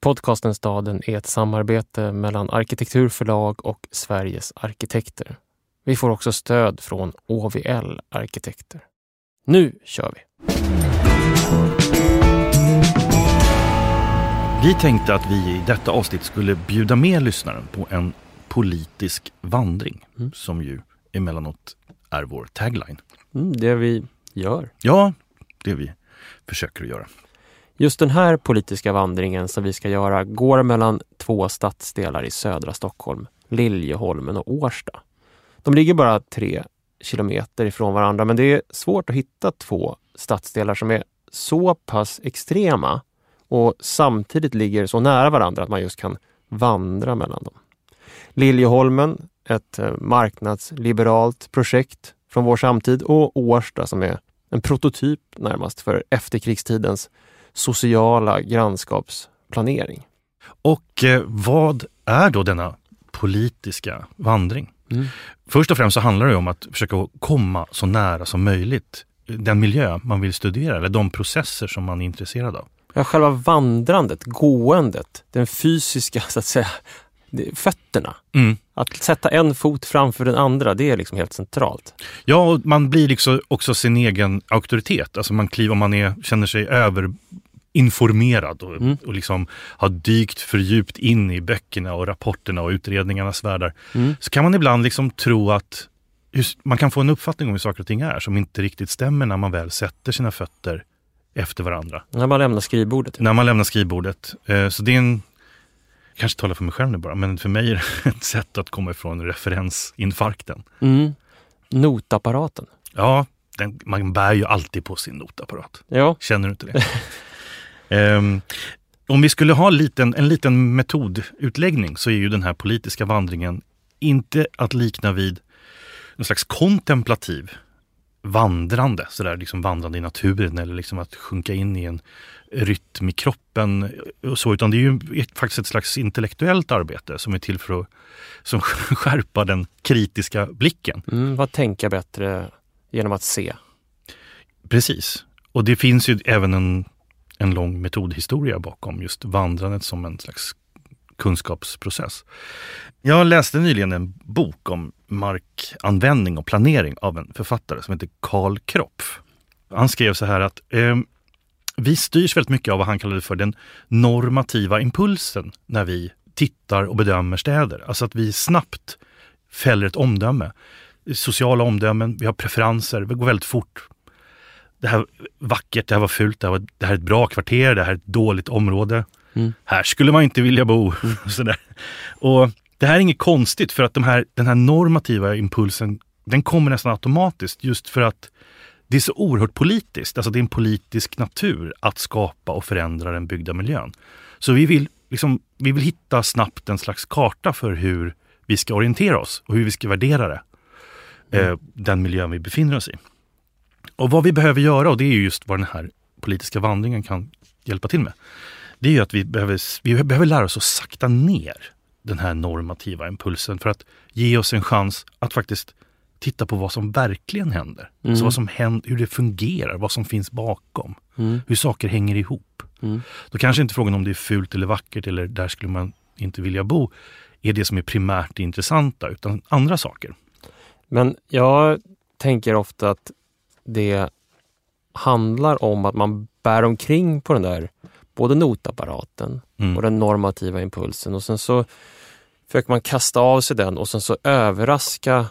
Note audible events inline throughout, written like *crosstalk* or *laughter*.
Podcasten Staden är ett samarbete mellan Arkitekturförlag och Sveriges arkitekter. Vi får också stöd från OVL Arkitekter. Nu kör vi! Vi tänkte att vi i detta avsnitt skulle bjuda med lyssnaren på en politisk vandring mm. som ju emellanåt är vår tagline. Mm, det vi gör. Ja, det vi försöker att göra. Just den här politiska vandringen som vi ska göra går mellan två stadsdelar i södra Stockholm, Liljeholmen och Årsta. De ligger bara tre kilometer ifrån varandra men det är svårt att hitta två stadsdelar som är så pass extrema och samtidigt ligger så nära varandra att man just kan vandra mellan dem. Liljeholmen, ett eh, marknadsliberalt projekt från vår samtid och Årsta som är en prototyp närmast för efterkrigstidens sociala grannskapsplanering. Och eh, vad är då denna politiska vandring? Mm. Först och främst så handlar det om att försöka komma så nära som möjligt den miljö man vill studera eller de processer som man är intresserad av. Ja, själva vandrandet, gåendet, den fysiska *laughs* så att säga, fötterna. Mm. Att sätta en fot framför den andra, det är liksom helt centralt. Ja, och man blir liksom också sin egen auktoritet. Alltså man kliver, om man är, känner sig överinformerad och, mm. och liksom har dykt för djupt in i böckerna och rapporterna och utredningarnas världar. Mm. Så kan man ibland liksom tro att man kan få en uppfattning om hur saker och ting är som inte riktigt stämmer när man väl sätter sina fötter efter varandra. När man lämnar skrivbordet? När man lämnar skrivbordet. Eh, så det är en, jag kanske talar för mig själv nu bara, men för mig är det *laughs* ett sätt att komma ifrån referensinfarkten. Mm. Notapparaten? Ja, den, man bär ju alltid på sin notapparat. Ja. Känner du inte det? *laughs* um, om vi skulle ha liten, en liten metodutläggning så är ju den här politiska vandringen inte att likna vid en slags kontemplativ vandrande, sådär liksom vandrande i naturen eller liksom att sjunka in i en rytm i kroppen och så, utan det är ju faktiskt ett slags intellektuellt arbete som är till för att som *laughs* skärpa den kritiska blicken. Mm, vad tänka bättre genom att se? Precis. Och det finns ju även en, en lång metodhistoria bakom just vandrandet som en slags kunskapsprocess. Jag läste nyligen en bok om markanvändning och planering av en författare som heter Karl Kropf. Han skrev så här att eh, vi styrs väldigt mycket av vad han kallade för den normativa impulsen när vi tittar och bedömer städer. Alltså att vi snabbt fäller ett omdöme. Sociala omdömen, vi har preferenser, det går väldigt fort. Det här vackert, det här var fult, det här, var, det här är ett bra kvarter, det här är ett dåligt område. Mm. Här skulle man inte vilja bo. *laughs* Mm. Sådär. Och det här är inget konstigt för att de här, den här normativa impulsen den kommer nästan automatiskt just för att det är så oerhört politiskt. Alltså det är en politisk natur att skapa och förändra den byggda miljön. Så vi vill, liksom, vi vill hitta snabbt en slags karta för hur vi ska orientera oss och hur vi ska värdera det. Mm. Eh, den miljön vi befinner oss i. Och vad vi behöver göra, och det är just vad den här politiska vandringen kan hjälpa till med. Det är ju att vi behöver, vi behöver lära oss att sakta ner den här normativa impulsen för att ge oss en chans att faktiskt titta på vad som verkligen händer. Mm. Alltså vad som händer, hur det fungerar, vad som finns bakom. Mm. Hur saker hänger ihop. Mm. Då kanske inte frågan om det är fult eller vackert eller där skulle man inte vilja bo är det som är primärt det intressanta, utan andra saker. Men jag tänker ofta att det handlar om att man bär omkring på den där både notapparaten mm. och den normativa impulsen och sen så försöker man kasta av sig den och sen så överraska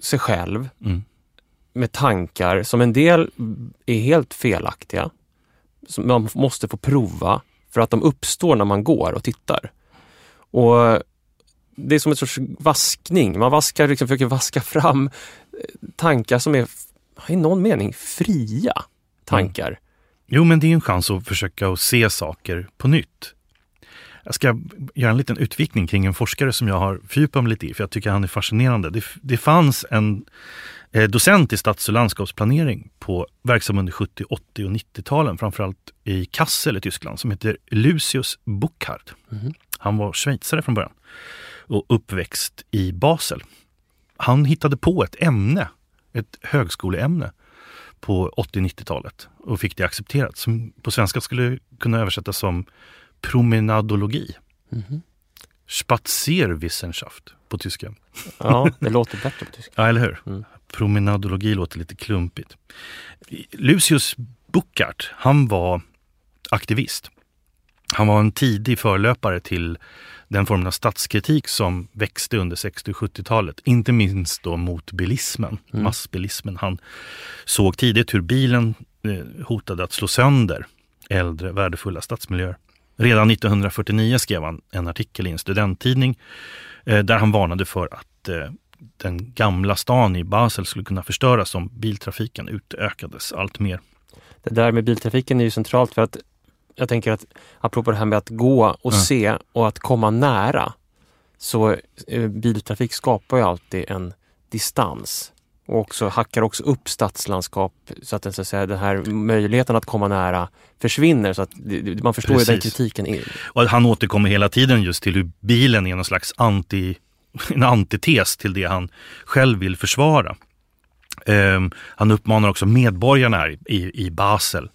sig själv mm. med tankar som en del är helt felaktiga. Som man måste få prova för att de uppstår när man går och tittar. Och Det är som en sorts vaskning. Man vaskar, liksom, försöker vaska fram eh, tankar som är i någon mening fria tankar. Mm. Jo, men det är en chans att försöka att se saker på nytt. Jag ska göra en liten utvikning kring en forskare som jag har fördjupat mig lite i, för jag tycker han är fascinerande. Det, det fanns en eh, docent i stads och landskapsplanering på verksam under 70, 80 och 90-talen, framförallt i Kassel i Tyskland, som heter Lucius Buchard. Mm. Han var schweizare från början och uppväxt i Basel. Han hittade på ett ämne, ett högskoleämne på 80-90-talet och fick det accepterat. Som på svenska skulle kunna översättas som promenadologi. Mm. Spazierwissenschaft på tyska. Ja, *laughs* det låter bättre på tyska. Ja, eller hur? Mm. Promenadologi låter lite klumpigt. Lucius Buckart, han var aktivist. Han var en tidig förlöpare till den formen av statskritik som växte under 60 och 70-talet. Inte minst då mot bilismen, mm. massbilismen. Han såg tidigt hur bilen eh, hotade att slå sönder äldre värdefulla stadsmiljöer. Redan 1949 skrev han en artikel i en studenttidning eh, där han varnade för att eh, den gamla stan i Basel skulle kunna förstöras om biltrafiken utökades allt mer. Det där med biltrafiken är ju centralt för att jag tänker att apropå det här med att gå och ja. se och att komma nära så eh, biltrafik skapar ju alltid en distans och också hackar också upp stadslandskap så att, så att säga, den här möjligheten att komma nära försvinner. Så att man förstår Precis. ju den kritiken. Är. Och han återkommer hela tiden just till hur bilen är någon slags anti, en antites till det han själv vill försvara. Um, han uppmanar också medborgarna i, i Basel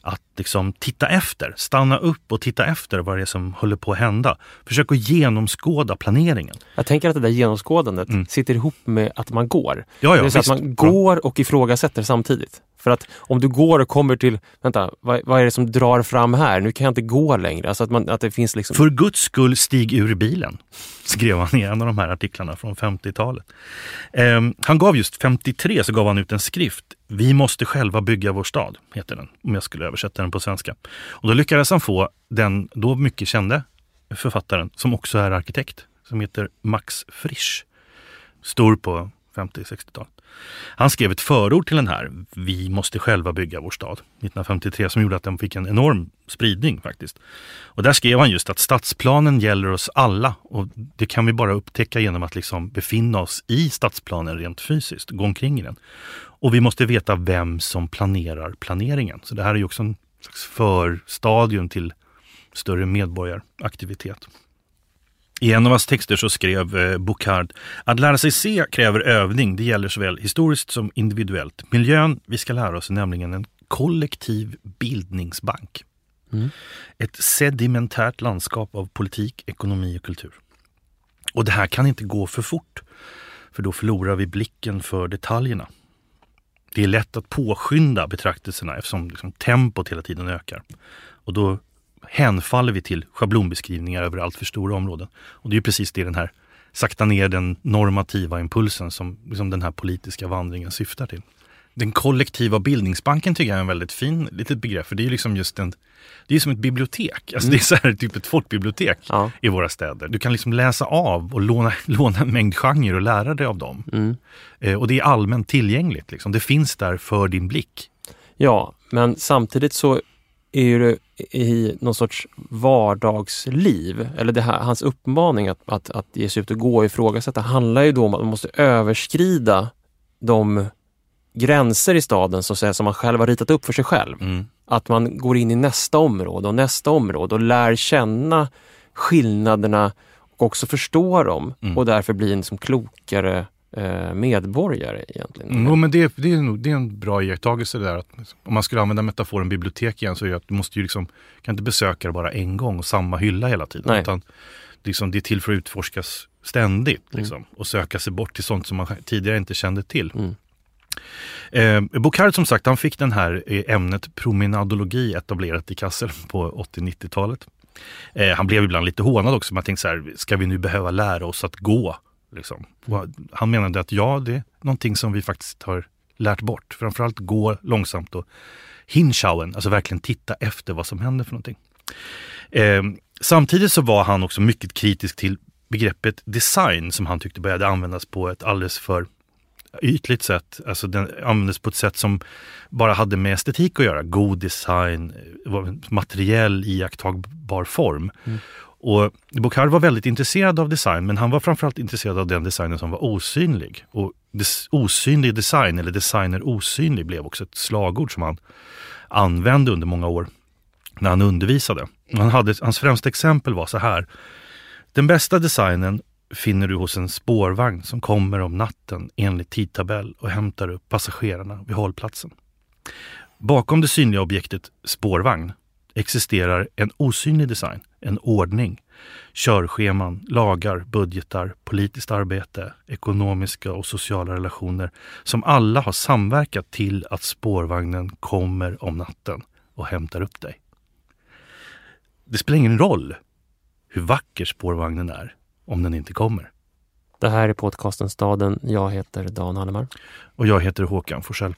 att liksom titta efter, stanna upp och titta efter vad det är som håller på att hända. Försök att genomskåda planeringen. Jag tänker att det där genomskådandet mm. sitter ihop med att man går. Ja, ja, det är så att man går och ifrågasätter samtidigt. För att om du går och kommer till, vänta, vad, vad, är det som drar fram här? Nu kan jag inte gå längre. Alltså att, man, att det finns liksom... För Guds skull, stig ur bilen, *laughs* skrev han i en av de här artiklarna från 50-talet. Eh, han gav just 53 så gav han ut en skrift, Vi måste själva bygga vår stad, heter den, om jag skulle översätta den på svenska. Och då lyckades han få den då mycket kände författaren, som också är arkitekt, som heter Max Frisch. Stor på 50-60-talet. Han skrev ett förord till den här Vi måste själva bygga vår stad 1953 som gjorde att den fick en enorm spridning faktiskt. Och där skrev han just att stadsplanen gäller oss alla och det kan vi bara upptäcka genom att liksom befinna oss i stadsplanen rent fysiskt, gå omkring i den. Och vi måste veta vem som planerar planeringen. Så det här är ju också en slags förstadium till större medborgaraktivitet. I en av hans texter så skrev eh, att lära sig se kräver övning. Det gäller såväl historiskt som individuellt. Miljön vi ska lära oss är nämligen en kollektiv bildningsbank. Mm. Ett sedimentärt landskap av politik, ekonomi och kultur. Och det här kan inte gå för fort, för då förlorar vi blicken för detaljerna. Det är lätt att påskynda betraktelserna eftersom liksom tempot hela tiden ökar. Och då hänfaller vi till schablonbeskrivningar över allt för stora områden. Och det är precis det den här sakta ner den normativa impulsen som liksom den här politiska vandringen syftar till. Den kollektiva bildningsbanken tycker jag är en väldigt fin litet begrepp för det är liksom just en det är som ett bibliotek, alltså mm. det är så här, typ ett folkbibliotek ja. i våra städer. Du kan liksom läsa av och låna, *laughs* låna en mängd genrer och lära dig av dem. Mm. Eh, och det är allmänt tillgängligt, liksom. det finns där för din blick. Ja, men samtidigt så är ju det i någon sorts vardagsliv, eller här, hans uppmaning att, att, att ge sig ut och gå och ifrågasätta handlar ju då om att man måste överskrida de gränser i staden så att som man själv har ritat upp för sig själv. Mm. Att man går in i nästa område och nästa område och lär känna skillnaderna och också förstå dem mm. och därför blir en liksom klokare Eh, medborgare egentligen. Mm, men det, det, är nog, det är en bra iakttagelse där. Att om man skulle använda metaforen bibliotek igen så är det att du måste ju liksom, kan inte besöka det bara en gång och samma hylla hela tiden. Nej. Utan liksom, det är till för att utforskas ständigt liksom, mm. och söka sig bort till sånt som man tidigare inte kände till. Eh, Bocard som sagt, han fick den här eh, ämnet promenadologi etablerat i Kassel *laughs* på 80-90-talet. Eh, han blev ibland lite hånad också, man tänkte så här, ska vi nu behöva lära oss att gå? Liksom. han menade att ja, det är någonting som vi faktiskt har lärt bort. Framförallt gå långsamt och hinschauen, alltså verkligen titta efter vad som händer för någonting. Eh, samtidigt så var han också mycket kritisk till begreppet design som han tyckte började användas på ett alldeles för ytligt sätt. Alltså den användes på ett sätt som bara hade med estetik att göra. God design, materiell iakttagbar form. Mm. Och Bocard var väldigt intresserad av design men han var framförallt intresserad av den designen som var osynlig. Och des, osynlig design, eller designer osynlig, blev också ett slagord som han använde under många år när han undervisade. Han hade, hans främsta exempel var så här. Den bästa designen finner du hos en spårvagn som kommer om natten enligt tidtabell och hämtar upp passagerarna vid hållplatsen. Bakom det synliga objektet spårvagn existerar en osynlig design en ordning. Körscheman, lagar, budgetar, politiskt arbete, ekonomiska och sociala relationer som alla har samverkat till att spårvagnen kommer om natten och hämtar upp dig. Det spelar ingen roll hur vacker spårvagnen är om den inte kommer. Det här är podcasten Staden. Jag heter Dan Hallemar. Och jag heter Håkan Forsell.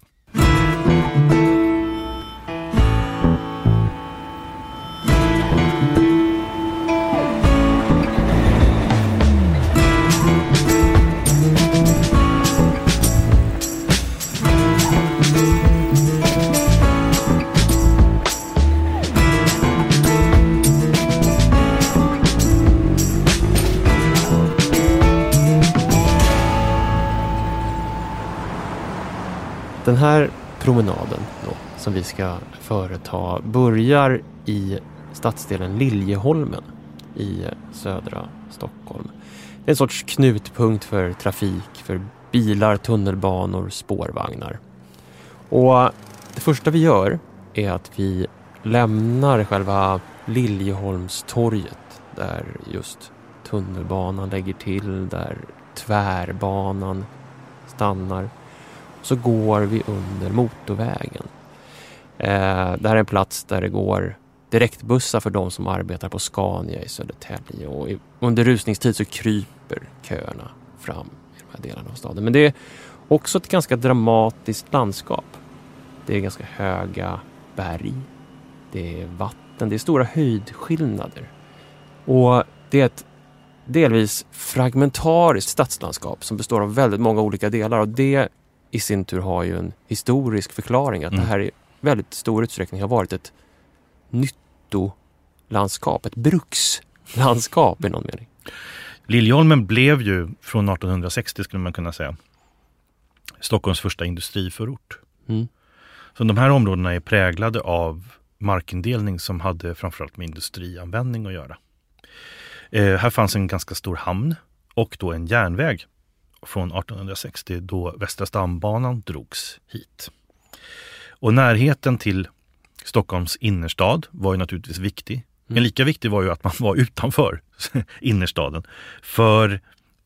Här promenaden då, som vi ska företa börjar i stadsdelen Liljeholmen i södra Stockholm. Det är en sorts knutpunkt för trafik, för bilar, tunnelbanor, spårvagnar. Och det första vi gör är att vi lämnar själva Liljeholmstorget där just tunnelbanan lägger till, där tvärbanan stannar så går vi under motorvägen. Eh, det här är en plats där det går direktbussar för de som arbetar på Scania i Södertälje och i, under rusningstid så kryper köerna fram i de här delarna av staden. Men det är också ett ganska dramatiskt landskap. Det är ganska höga berg. Det är vatten. Det är stora höjdskillnader. Och det är ett delvis fragmentariskt stadslandskap som består av väldigt många olika delar och det i sin tur har ju en historisk förklaring. Att mm. det här i väldigt stor utsträckning har varit ett nyttolandskap, ett brukslandskap i någon mening. Liljeholmen blev ju från 1860 skulle man kunna säga Stockholms första industriförort. Mm. Så de här områdena är präglade av markindelning som hade framförallt med industrianvändning att göra. Eh, här fanns en ganska stor hamn och då en järnväg från 1860 då Västra stambanan drogs hit. Och närheten till Stockholms innerstad var ju naturligtvis viktig. Men mm. lika viktig var ju att man var utanför *laughs* innerstaden. För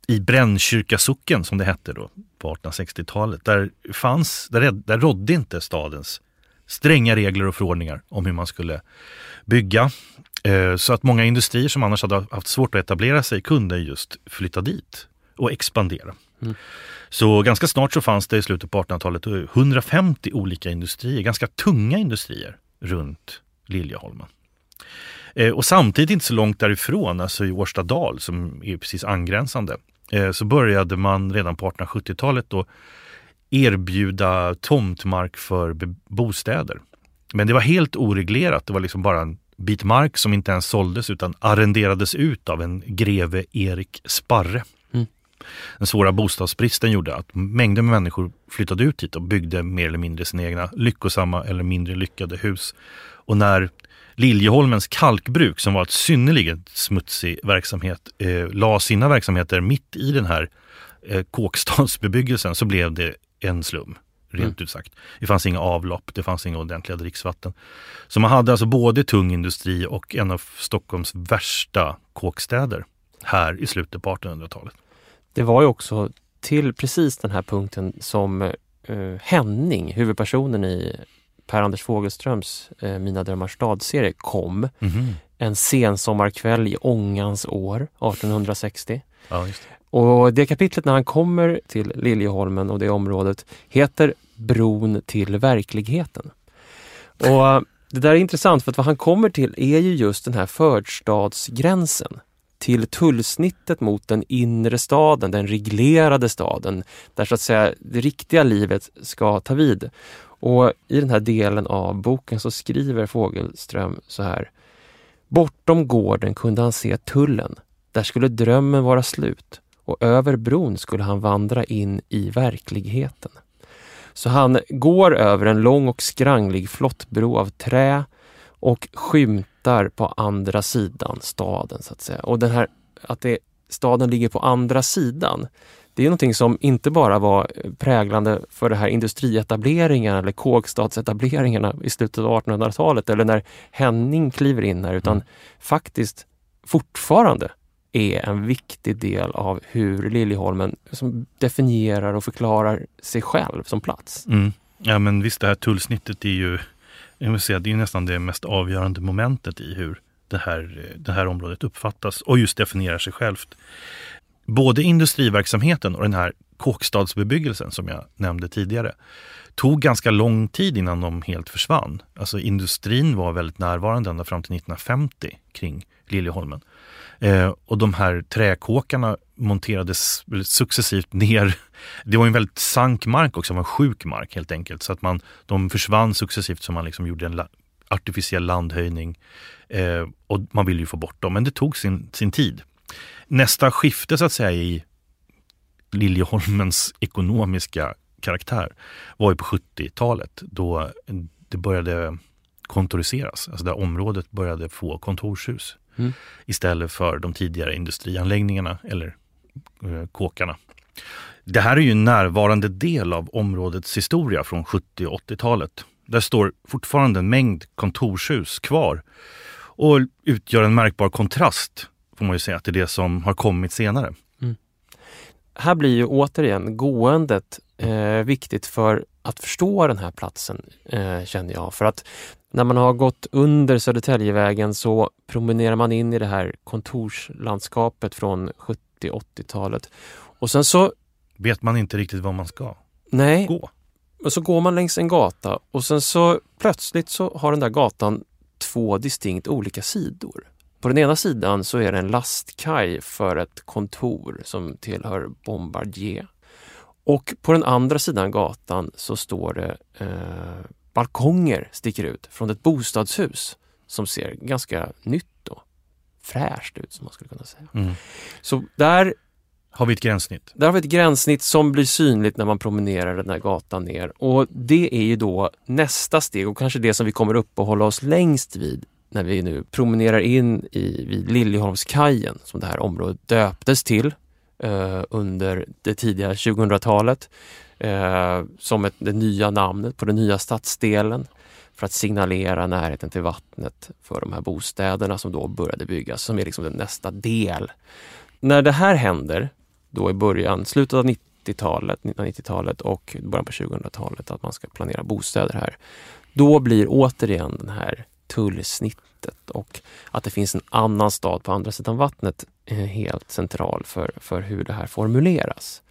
i Brännkyrka socken som det hette då på 1860-talet, där, fanns, där, där rådde inte stadens stränga regler och förordningar om hur man skulle bygga. Eh, så att många industrier som annars hade haft svårt att etablera sig kunde just flytta dit och expandera. Mm. Så ganska snart så fanns det i slutet på 1800-talet 150 olika industrier, ganska tunga industrier runt Liljeholmen. Eh, och samtidigt inte så långt därifrån, alltså i Årstadal som är precis angränsande, eh, så började man redan på 1870-talet då erbjuda tomtmark för bostäder. Men det var helt oreglerat. Det var liksom bara en bit mark som inte ens såldes utan arrenderades ut av en greve Erik Sparre den svåra bostadsbristen gjorde att mängder med människor flyttade ut hit och byggde mer eller mindre sina egna lyckosamma eller mindre lyckade hus. Och när Liljeholmens kalkbruk, som var ett synnerligen smutsig verksamhet, eh, la sina verksamheter mitt i den här eh, kåkstadsbebyggelsen så blev det en slum. Rent mm. ut sagt. Det fanns inga avlopp, det fanns inga ordentliga dricksvatten. Så man hade alltså både tung industri och en av Stockholms värsta kåkstäder här i slutet på 1800-talet. Det var ju också till precis den här punkten som uh, Henning, huvudpersonen i Per-Anders Fogelströms uh, Mina drömmars stad-serie kom. Mm -hmm. En sensommarkväll i ångans år 1860. Ja, det. Och det kapitlet när han kommer till Liljeholmen och det området heter Bron till verkligheten. Och det där är intressant för att vad han kommer till är ju just den här förstadsgränsen till tullsnittet mot den inre staden, den reglerade staden, där så att säga det riktiga livet ska ta vid. Och i den här delen av boken så skriver Fogelström så här. Bortom gården kunde han se tullen. Där skulle drömmen vara slut och över bron skulle han vandra in i verkligheten. Så han går över en lång och skranglig flottbro av trä och skymtar på andra sidan staden så att säga. Och den här att det, staden ligger på andra sidan, det är någonting som inte bara var präglande för de här industrietableringarna eller kåkstadsetableringarna i slutet av 1800-talet eller när Henning kliver in här utan mm. faktiskt fortfarande är en viktig del av hur Liljeholmen som definierar och förklarar sig själv som plats. Mm. Ja men visst, det här tullsnittet är ju jag vill säga, det är nästan det mest avgörande momentet i hur det här, det här området uppfattas och just definierar sig självt. Både industriverksamheten och den här kåkstadsbebyggelsen som jag nämnde tidigare tog ganska lång tid innan de helt försvann. Alltså industrin var väldigt närvarande ända fram till 1950 kring Liljeholmen. Eh, och de här träkåkarna monterades successivt ner. Det var en väldigt sank mark också, en sjuk mark helt enkelt. Så att man, de försvann successivt så man liksom gjorde en la, artificiell landhöjning. Eh, och man ville ju få bort dem, men det tog sin, sin tid. Nästa skifte så att säga i Liljeholmens ekonomiska karaktär var ju på 70-talet då det började kontoriseras. Alltså där området började få kontorshus mm. istället för de tidigare industrianläggningarna eller eh, kåkarna. Det här är ju en närvarande del av områdets historia från 70 och 80-talet. Där står fortfarande en mängd kontorshus kvar och utgör en märkbar kontrast får man ju säga till det som har kommit senare. Mm. Här blir ju återigen gåendet eh, viktigt för att förstå den här platsen, eh, känner jag. För att när man har gått under Södertäljevägen så promenerar man in i det här kontorslandskapet från 70-80-talet. Och sen så... Vet man inte riktigt var man ska nej, gå? Och så går man längs en gata och sen så plötsligt så har den där gatan två distinkt olika sidor. På den ena sidan så är det en lastkaj för ett kontor som tillhör Bombardier. Och på den andra sidan gatan så står det eh, balkonger sticker ut från ett bostadshus som ser ganska nytt och fräscht ut som man skulle kunna säga. Mm. Så där har vi ett gränssnitt. Där har vi ett gränssnitt som blir synligt när man promenerar den här gatan ner. Och det är ju då nästa steg och kanske det som vi kommer uppehålla oss längst vid när vi nu promenerar in i, vid Liljeholmskajen som det här området döptes till eh, under det tidiga 2000-talet eh, som ett, det nya namnet på den nya stadsdelen för att signalera närheten till vattnet för de här bostäderna som då började byggas, som är liksom den nästa del. När det här händer, då i början, slutet av 90-talet, 1990-talet och början på 2000-talet, att man ska planera bostäder här. Då blir återigen den här tullsnittet och att det finns en annan stad på andra sidan vattnet eh, helt central för, för hur det här formuleras.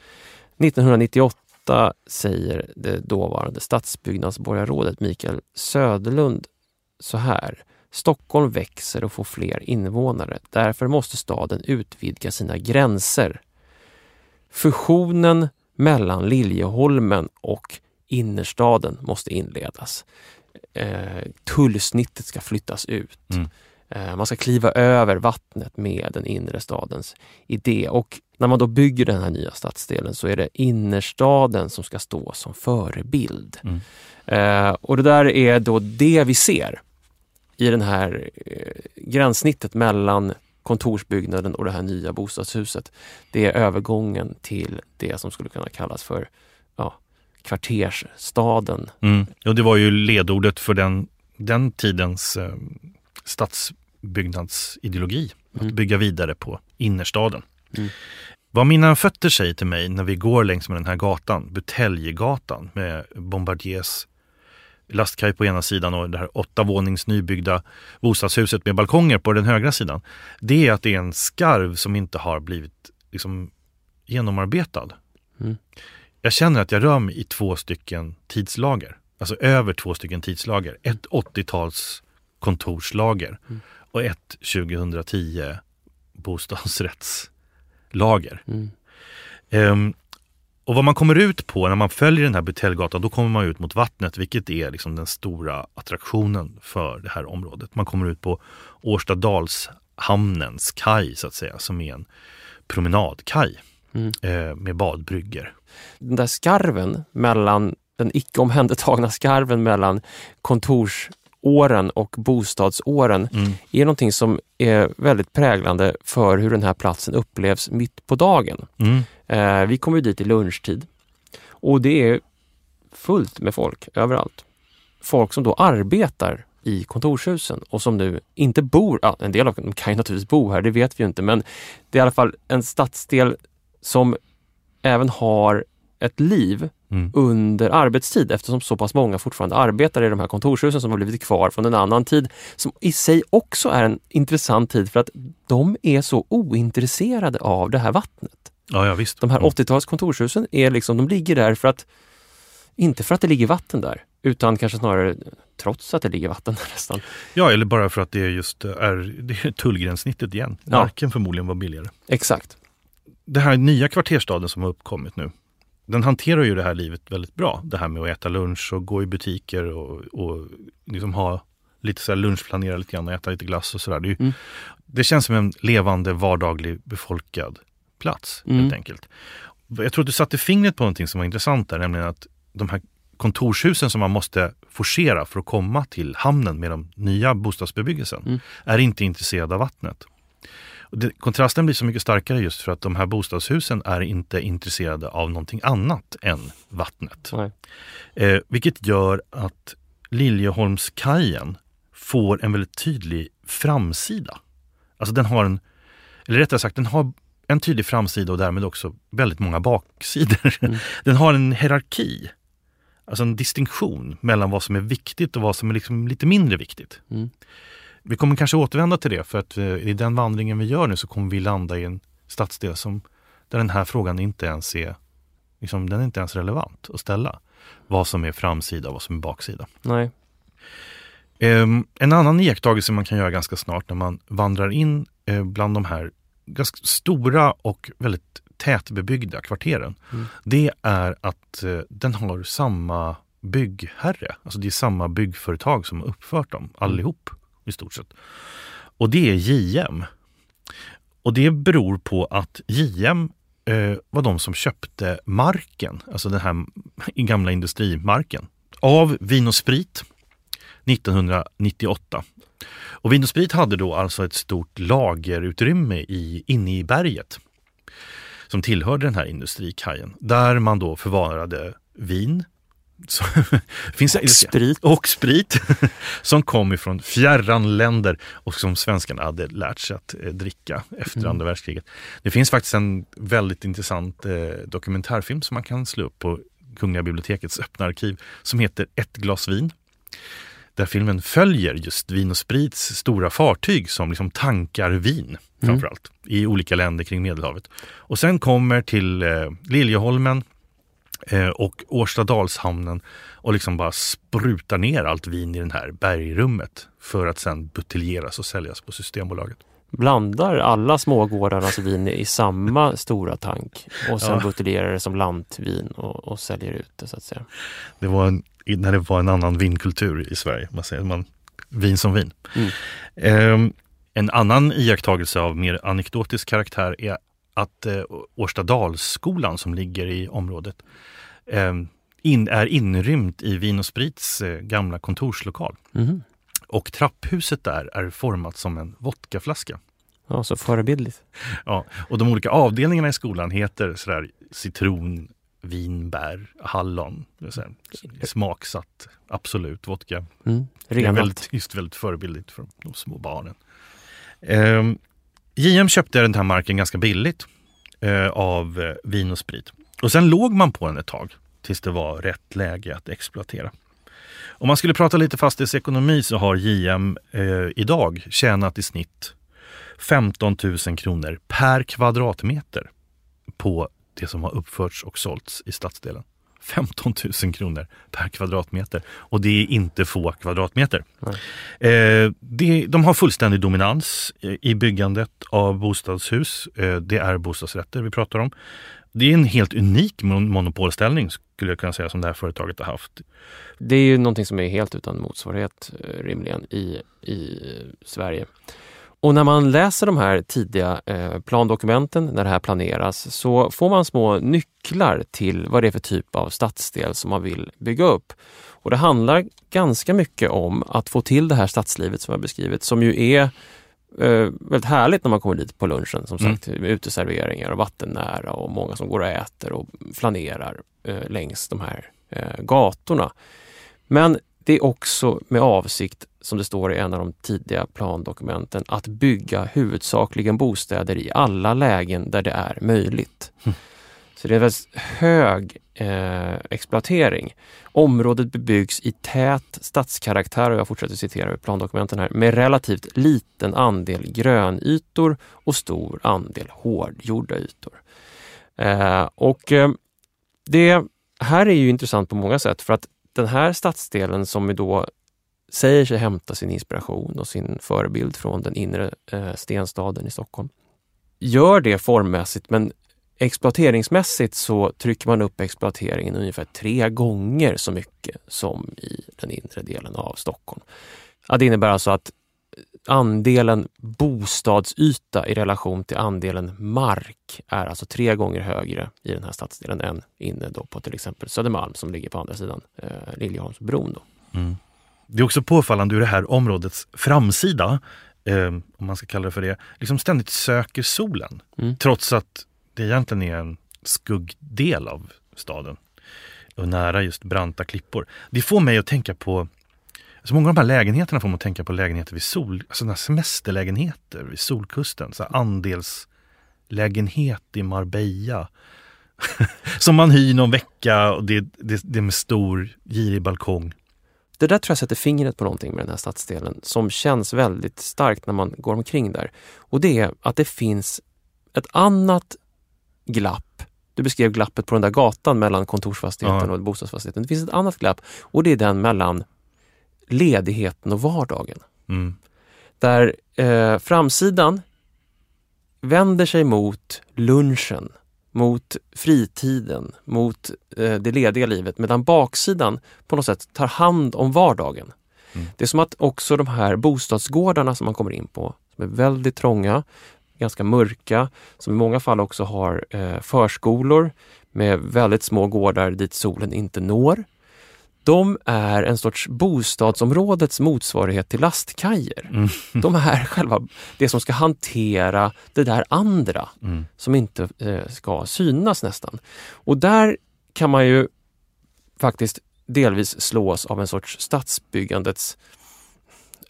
1998 2008 säger det dåvarande stadsbyggnadsborgarrådet Mikael Söderlund så här. Stockholm växer och får fler invånare. Därför måste staden utvidga sina gränser. Fusionen mellan Liljeholmen och innerstaden måste inledas. Eh, tullsnittet ska flyttas ut. Mm. Eh, man ska kliva över vattnet med den inre stadens idé. Och när man då bygger den här nya stadsdelen så är det innerstaden som ska stå som förebild. Mm. Eh, och det där är då det vi ser i den här eh, gränssnittet mellan kontorsbyggnaden och det här nya bostadshuset. Det är övergången till det som skulle kunna kallas för ja, kvartersstaden. Mm. Och det var ju ledordet för den, den tidens eh, stadsbyggnadsideologi. Mm. Att bygga vidare på innerstaden. Mm. Vad mina fötter säger till mig när vi går längs med den här gatan, Buteljegatan med Bombardiers lastkaj på ena sidan och det här åtta vånings nybyggda bostadshuset med balkonger på den högra sidan. Det är att det är en skarv som inte har blivit liksom, genomarbetad. Mm. Jag känner att jag rör mig i två stycken tidslager. Alltså över två stycken tidslager. Ett 80-tals kontorslager mm. och ett 2010 bostadsrättslager. Mm. Um, och vad man kommer ut på när man följer den här Buteljgatan, då kommer man ut mot vattnet, vilket är liksom den stora attraktionen för det här området. Man kommer ut på Årstadalshamnens kaj, så att säga, som är en promenadkaj mm. eh, med badbrygger. Den där skarven mellan den icke omhändertagna skarven mellan kontors åren och bostadsåren mm. är någonting som är väldigt präglande för hur den här platsen upplevs mitt på dagen. Mm. Eh, vi kommer dit i lunchtid och det är fullt med folk överallt. Folk som då arbetar i kontorshusen och som nu inte bor, ja, en del av dem kan ju naturligtvis bo här, det vet vi ju inte, men det är i alla fall en stadsdel som även har ett liv mm. under arbetstid eftersom så pass många fortfarande arbetar i de här kontorshusen som har blivit kvar från en annan tid. Som i sig också är en intressant tid för att de är så ointresserade av det här vattnet. Ja, ja, visst. De här 80-tals kontorshusen är liksom, de ligger där för att, inte för att det ligger vatten där, utan kanske snarare trots att det ligger vatten där nästan. Ja, eller bara för att det just är, *laughs* det är tullgränssnittet igen. Marken ja. förmodligen var billigare. Exakt. Det här nya kvarterstaden som har uppkommit nu, den hanterar ju det här livet väldigt bra. Det här med att äta lunch och gå i butiker och, och liksom ha lite så här lunchplanera lite grann och äta lite glass och sådär. Det, mm. det känns som en levande, vardaglig, befolkad plats mm. helt enkelt. Jag tror att du satte fingret på någonting som var intressant där, nämligen att de här kontorshusen som man måste forcera för att komma till hamnen med de nya bostadsbebyggelsen mm. är inte intresserade av vattnet. Det, kontrasten blir så mycket starkare just för att de här bostadshusen är inte intresserade av någonting annat än vattnet. Eh, vilket gör att Liljeholmskajen får en väldigt tydlig framsida. Alltså den har en, eller rättare sagt den har en tydlig framsida och därmed också väldigt många baksidor. Mm. *laughs* Den har en hierarki, alltså en distinktion mellan vad som är viktigt och vad som är liksom lite mindre viktigt. Mm. Vi kommer kanske återvända till det för att eh, i den vandringen vi gör nu så kommer vi landa i en stadsdel som, där den här frågan inte ens är, liksom, den är inte ens relevant att ställa. Vad som är framsida och vad som är baksida. Nej. Um, en annan iakttagelse man kan göra ganska snart när man vandrar in uh, bland de här ganska stora och väldigt tätbebyggda kvarteren. Mm. Det är att uh, den har samma byggherre. Alltså det är samma byggföretag som har uppfört dem allihop i stort sett. Och det är JM. Och det beror på att JM eh, var de som köpte marken, alltså den här gamla industrimarken, av Vin och Sprit 1998. Och Vin och Sprit hade då alltså ett stort lagerutrymme i, inne i berget som tillhörde den här industrikajen, där man då förvarade vin, så, *laughs* finns och sprit. Och sprit *laughs* som kom ifrån fjärran länder och som svenskarna hade lärt sig att eh, dricka efter mm. andra världskriget. Det finns faktiskt en väldigt intressant eh, dokumentärfilm som man kan slå upp på Kungliga bibliotekets öppna arkiv som heter Ett glas vin. Där filmen följer just Vin och Sprits stora fartyg som liksom tankar vin mm. framförallt mm. i olika länder kring Medelhavet. Och sen kommer till eh, Liljeholmen eh, och Årstadalshamnen och liksom bara sprutar ner allt vin i det här bergrummet för att sen buteljeras och säljas på Systembolaget. Blandar alla smågårdarnas vin i samma stora tank och sen ja. buteljerar det som lantvin och, och, säljer ut det så att säga. Det var en, när det var en annan vinkultur i Sverige, man säger man, vin som vin. Mm. Eh, en annan iakttagelse av mer anekdotisk karaktär är att eh, Årstadalsskolan som ligger i området in, är inrymt i Vin och Sprits eh, gamla kontorslokal. Mm. Och trapphuset där är format som en vodkaflaska. Ja, så förebildligt. Ja, och de olika avdelningarna i skolan heter sådär citron, vinbär, hallon. Sådär, smaksatt Absolut vodka. Mm, det är väldigt, just väldigt förebildligt för de små barnen. Eh, JM köpte den här marken ganska billigt eh, av eh, Vin och Sprit. Och sen låg man på den ett tag tills det var rätt läge att exploatera. Om man skulle prata lite fastighetsekonomi så har JM eh, idag tjänat i snitt 15 000 kronor per kvadratmeter på det som har uppförts och sålts i stadsdelen. 15 000 kronor per kvadratmeter. Och det är inte få kvadratmeter. Eh, det, de har fullständig dominans i byggandet av bostadshus. Eh, det är bostadsrätter vi pratar om. Det är en helt unik monopolställning skulle jag kunna säga som det här företaget har haft. Det är ju någonting som är helt utan motsvarighet eh, rimligen i, i Sverige. Och när man läser de här tidiga eh, plandokumenten när det här planeras så får man små nycklar till vad det är för typ av stadsdel som man vill bygga upp. Och det handlar ganska mycket om att få till det här stadslivet som jag beskrivit som ju är eh, väldigt härligt när man kommer dit på lunchen. Som sagt, mm. uteserveringar och vattennära och många som går och äter och flanerar eh, längs de här eh, gatorna. Men det är också med avsikt som det står i en av de tidiga plandokumenten, att bygga huvudsakligen bostäder i alla lägen där det är möjligt. Mm. Så det är en väldigt hög eh, exploatering. Området bebyggs i tät stadskaraktär, och jag fortsätter citera ur plandokumenten här, med relativt liten andel grönytor och stor andel hårdgjorda ytor. Eh, och eh, det här är ju intressant på många sätt för att den här stadsdelen som då säger sig hämta sin inspiration och sin förebild från den inre eh, stenstaden i Stockholm. Gör det formmässigt men exploateringsmässigt så trycker man upp exploateringen ungefär tre gånger så mycket som i den inre delen av Stockholm. Ja, det innebär alltså att andelen bostadsyta i relation till andelen mark är alltså tre gånger högre i den här stadsdelen än inne då på till exempel Södermalm som ligger på andra sidan eh, Liljeholmsbron. Då. Mm. Det är också påfallande hur det här områdets framsida, eh, om man ska kalla det för det, liksom ständigt söker solen. Mm. Trots att det egentligen är en skuggdel av staden och nära just branta klippor. Det får mig att tänka på så många av de här lägenheterna får man tänka på lägenheter vid sol, alltså semesterlägenheter vid solkusten. Så andelslägenhet i Marbella. *laughs* som man hyr någon vecka och det, det, det är med stor girig balkong. Det där tror jag sätter fingret på någonting med den här stadsdelen som känns väldigt starkt när man går omkring där. Och det är att det finns ett annat glapp. Du beskrev glappet på den där gatan mellan kontorsfastigheten ja. och bostadsfastigheten. Det finns ett annat glapp och det är den mellan ledigheten och vardagen. Mm. Där eh, framsidan vänder sig mot lunchen, mot fritiden, mot eh, det lediga livet medan baksidan på något sätt tar hand om vardagen. Mm. Det är som att också de här bostadsgårdarna som man kommer in på, som är väldigt trånga, ganska mörka, som i många fall också har eh, förskolor med väldigt små gårdar dit solen inte når de är en sorts bostadsområdets motsvarighet till lastkajer. Mm. *laughs* De är själva det som ska hantera det där andra mm. som inte eh, ska synas nästan. Och där kan man ju faktiskt delvis slås av en sorts stadsbyggandets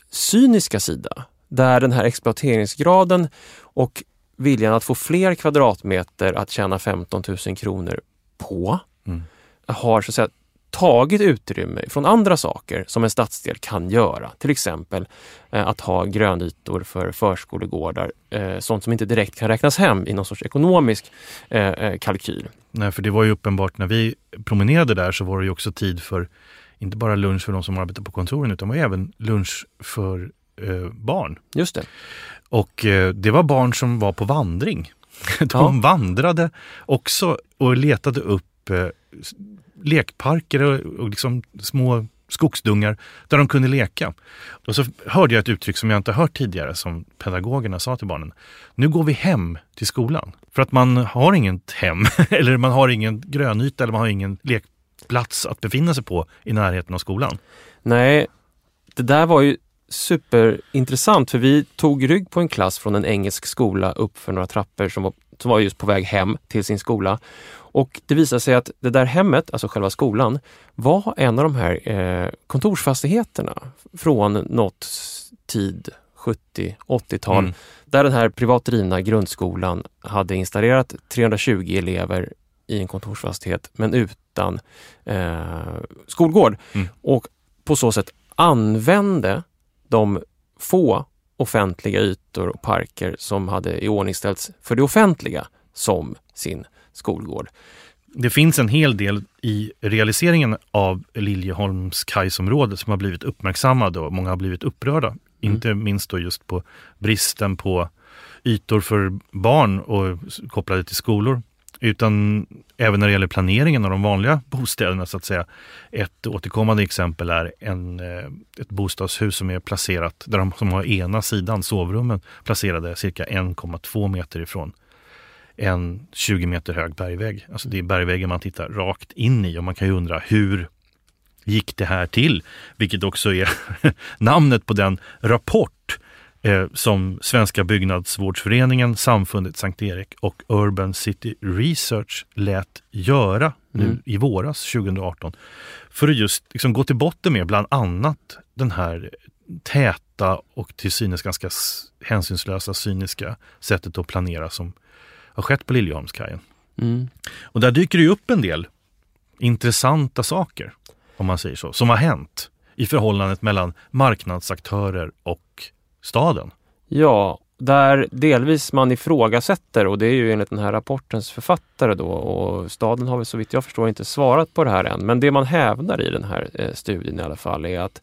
cyniska sida. Där den här exploateringsgraden och viljan att få fler kvadratmeter att tjäna 15 000 kronor på mm. har så att säga tagit utrymme från andra saker som en stadsdel kan göra. Till exempel eh, att ha grönytor för förskolegårdar, eh, sånt som inte direkt kan räknas hem i någon sorts ekonomisk eh, eh, kalkyl. Nej, för det var ju uppenbart när vi promenerade där så var det ju också tid för inte bara lunch för de som arbetar på kontoren utan var även lunch för eh, barn. Just det. Och eh, det var barn som var på vandring. *laughs* De ja. vandrade också och letade upp lekparker och, och liksom små skogsdungar där de kunde leka. Och så hörde jag ett uttryck som jag inte hört tidigare som pedagogerna sa till barnen. Nu går vi hem till skolan. För att man har inget hem *laughs* eller man har ingen grönyta eller man har ingen lekplats att befinna sig på i närheten av skolan. Nej, det där var ju superintressant för vi tog rygg på en klass från en engelsk skola upp för några trappor som var, som var just på väg hem till sin skola. Och det visade sig att det där hemmet, alltså själva skolan, var en av de här eh, kontorsfastigheterna från något tid 70-80-tal mm. där den här privat drivna grundskolan hade installerat 320 elever i en kontorsfastighet men utan eh, skolgård. Mm. Och på så sätt använde de få offentliga ytor och parker som hade iordningställts för det offentliga som sin skolgård. Det finns en hel del i realiseringen av Liljeholms kajsområde som har blivit uppmärksammade och många har blivit upprörda. Mm. Inte minst då just på bristen på ytor för barn och kopplade till skolor. Utan även när det gäller planeringen av de vanliga bostäderna så att säga. Ett återkommande exempel är en, eh, ett bostadshus som är placerat, där de som har ena sidan, sovrummen, placerade cirka 1,2 meter ifrån en 20 meter hög bergvägg. Alltså det är bergväggen man tittar rakt in i och man kan ju undra hur gick det här till? Vilket också är *laughs* namnet på den rapport eh, som Svenska byggnadsvårdsföreningen, Samfundet Sankt Erik och Urban City Research lät göra nu mm. i våras 2018. För att just liksom gå till botten med bland annat den här täta och till synes ganska hänsynslösa, cyniska sättet att planera som har skett på Liljeholmskajen. Mm. Och där dyker det upp en del intressanta saker, om man säger så, som har hänt i förhållandet mellan marknadsaktörer och staden. Ja, där delvis man ifrågasätter och det är ju enligt den här rapportens författare då och staden har väl så vitt jag förstår inte svarat på det här än. Men det man hävdar i den här eh, studien i alla fall är att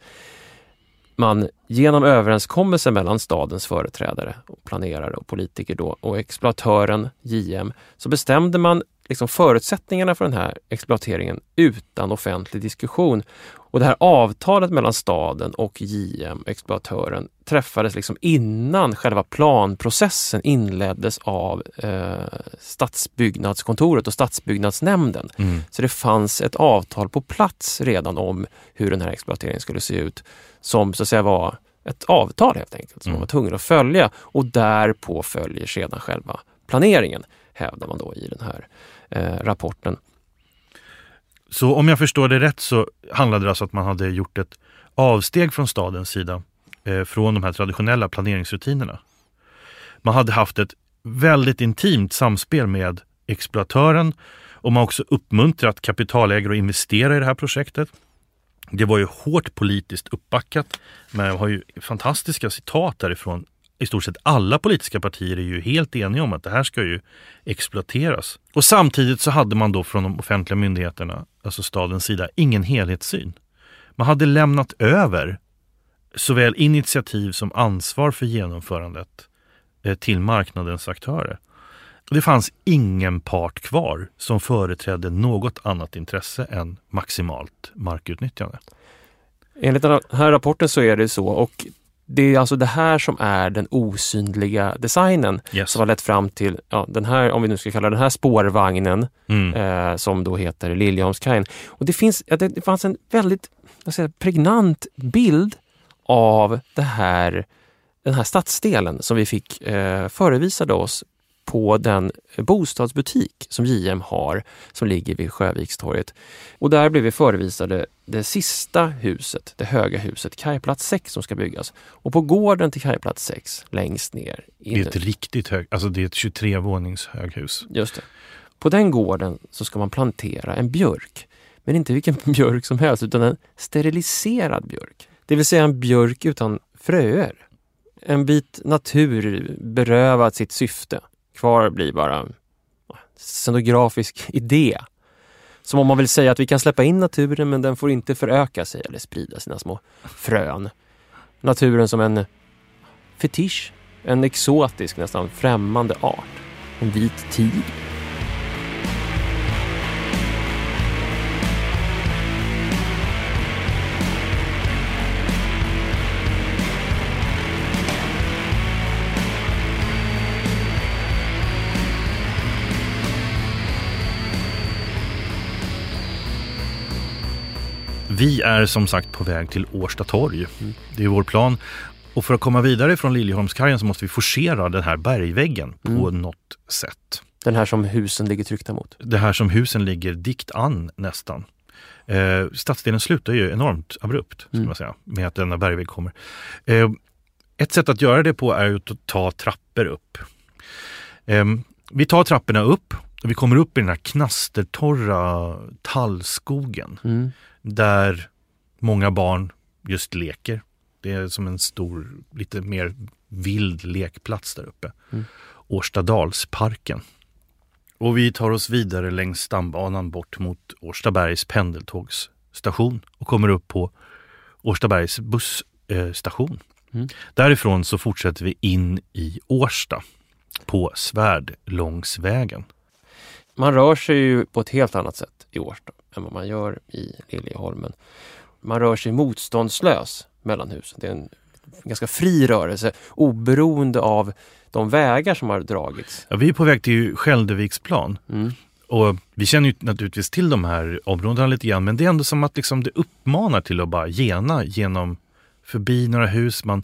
man genom överenskommelse mellan stadens företrädare, och planerare och politiker då och exploatören JM så bestämde man liksom förutsättningarna för den här exploateringen utan offentlig diskussion. Och det här avtalet mellan staden och JM, exploatören, träffades liksom innan själva planprocessen inleddes av eh, Stadsbyggnadskontoret och Stadsbyggnadsnämnden. Mm. Så det fanns ett avtal på plats redan om hur den här exploateringen skulle se ut som så att säga var ett avtal helt enkelt som mm. man var tvungen att följa och därpå följer sedan själva planeringen, hävdar man då i den här eh, rapporten. Så om jag förstår det rätt så handlade det alltså om att man hade gjort ett avsteg från stadens sida eh, från de här traditionella planeringsrutinerna. Man hade haft ett väldigt intimt samspel med exploatören och man har också uppmuntrat kapitalägare att investera i det här projektet. Det var ju hårt politiskt uppbackat, men jag har ju fantastiska citat därifrån. I stort sett alla politiska partier är ju helt eniga om att det här ska ju exploateras. Och samtidigt så hade man då från de offentliga myndigheterna, alltså stadens sida, ingen helhetssyn. Man hade lämnat över såväl initiativ som ansvar för genomförandet eh, till marknadens aktörer. Det fanns ingen part kvar som företrädde något annat intresse än maximalt markutnyttjande. Enligt den här rapporten så är det så och det är alltså det här som är den osynliga designen yes. som har lett fram till ja, den här, om vi nu ska kalla den här spårvagnen mm. eh, som då heter Liljeholmskajen. Och det, finns, ja, det, fanns en väldigt vad säger, pregnant bild av det här, den här stadsdelen som vi fick eh, förevisade oss på den bostadsbutik som JM har som ligger vid Sjövikstorget. Och där blev vi förevisade det sista huset, det höga huset, kajplats 6 som ska byggas. Och på gården till kajplats 6 längst ner. Det är ett riktigt högt, alltså det är ett 23 vånings höghus. Just det. På den gården så ska man plantera en björk. Men inte vilken *laughs* björk som helst utan en steriliserad björk. Det vill säga en björk utan fröer. En bit natur berövad sitt syfte. Kvar blir bara en scenografisk idé. Som om man vill säga att vi kan släppa in naturen men den får inte föröka sig eller sprida sina små frön. Naturen som en fetisch, en exotisk, nästan främmande art. En vit tiger. Vi är som sagt på väg till Årsta torg. Mm. Det är vår plan. Och för att komma vidare från Liljeholmskajen så måste vi forcera den här bergväggen mm. på något sätt. Den här som husen ligger tryckta mot? Det här som husen ligger dikt an nästan. Eh, stadsdelen slutar ju enormt abrupt mm. man säga, med att denna bergvägg kommer. Eh, ett sätt att göra det på är att ta trappor upp. Eh, vi tar trapporna upp och vi kommer upp i den här knastertorra tallskogen. Mm där många barn just leker. Det är som en stor, lite mer vild lekplats där uppe. Mm. Årstadalsparken. Och vi tar oss vidare längs stambanan bort mot Årstabergs pendeltågsstation och kommer upp på Årstabergs busstation. Mm. Därifrån så fortsätter vi in i Årsta på Svärdlångsvägen. Man rör sig ju på ett helt annat sätt i Årsta än vad man gör i Liljeholmen. Man rör sig motståndslös mellan husen. Det är en ganska fri rörelse oberoende av de vägar som har dragits. Ja, vi är på väg till Skäldeviksplan. Mm. Och vi känner ju naturligtvis till de här områdena lite grann men det är ändå som att liksom det uppmanar till att bara gena genom förbi några hus. Man,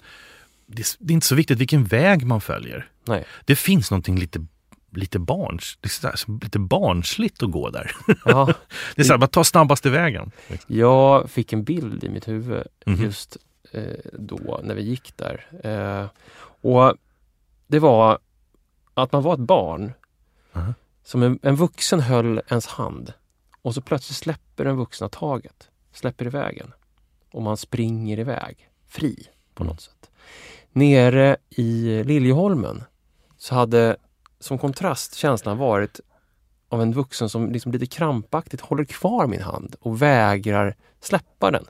det, är inte så viktigt vilken väg man följer. Nej. Det finns någonting lite lite, barns, lite barnsligt att gå där. Ja. *laughs* det är så här, bara ta snabbaste vägen. Jag fick en bild i mitt huvud mm just eh, då när vi gick där. Eh, och det var att man var ett barn Mhm. som en, en vuxen höll ens hand och så plötsligt släpper den vuxna taget, släpper iväg en och man springer iväg fri på Mm. något sätt. Nere i Liljeholmen så hade som kontrast känslan varit av en vuxen som liksom lite krampaktigt håller kvar min hand och vägrar släppa den.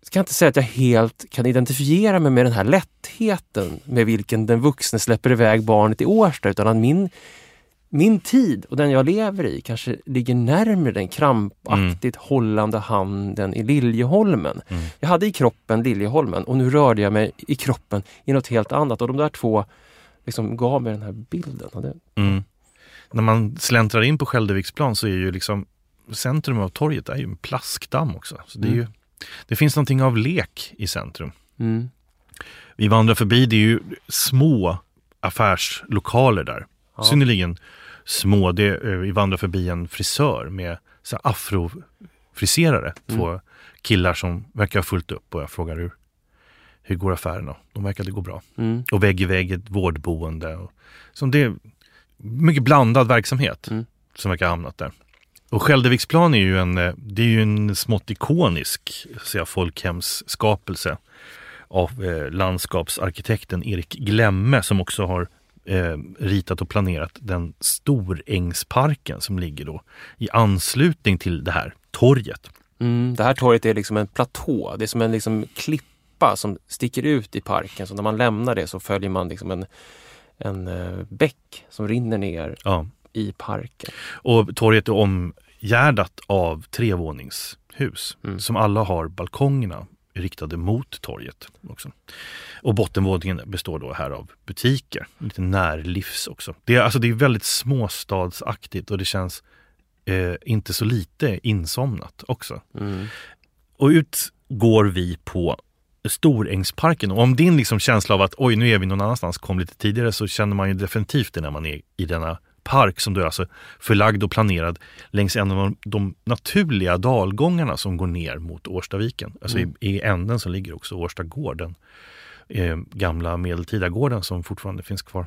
Jag ska inte säga att jag helt kan identifiera mig med den här lättheten med vilken den vuxne släpper iväg barnet i Årsta utan att min, min tid och den jag lever i kanske ligger närmare den krampaktigt hållande handen i Liljeholmen. Mm. Jag hade i kroppen Liljeholmen och nu rörde jag mig i kroppen i något helt annat och de där två liksom gav mig den här bilden. Och det, Mm. När man släntrar in på Skäldeviksplan så är ju liksom centrum av torget är ju en plaskdamm också. Så det, är Mm. ju, det finns någonting av lek i centrum. mm, Vi vandrar förbi, det är ju små affärslokaler där. Ja. Synnerligen små. Det, är- vi vandrar förbi en frisör med så afrofriserare. Två killar som verkar ha fullt upp och jag frågar hur, hur går affärerna? De verkade gå bra. mm, Och vägg i vägg ett vårdboende. Och, som det är mycket blandad verksamhet Mm. som verkar ha hamnat där. Och Skäldeviksplan är ju en, eh, det är ju en smått ikonisk säga, folkhemsskapelse av eh, landskapsarkitekten Erik Glemme som också har eh, ritat och planerat den Storängsparken som ligger då i anslutning till det här torget. mm. Det här torget är liksom en platå. Det är som en liksom klippa som sticker ut i parken. Så när man lämnar det så följer man liksom en, en eh, bäck som rinner ner Ja. i parken. Och torget är omgärdat av trevåningshus Mm. som alla har balkongerna riktade mot torget. också. Och bottenvåningen består då här av butiker, lite närlivs också. Det är, alltså det är väldigt småstadsaktigt och det känns eh, inte så lite insomnat också. Mm. Och ut går vi på Storängsparken. Och om din liksom känsla av att oj, nu är vi någon annanstans kom lite tidigare så känner man ju definitivt det när man är i denna park som då är alltså förlagd och planerad längs en av de, naturliga dalgångarna som går ner mot Årstaviken. Alltså Mm. i, i änden så ligger också Årsta gård, den eh, gamla medeltida gården som fortfarande finns kvar.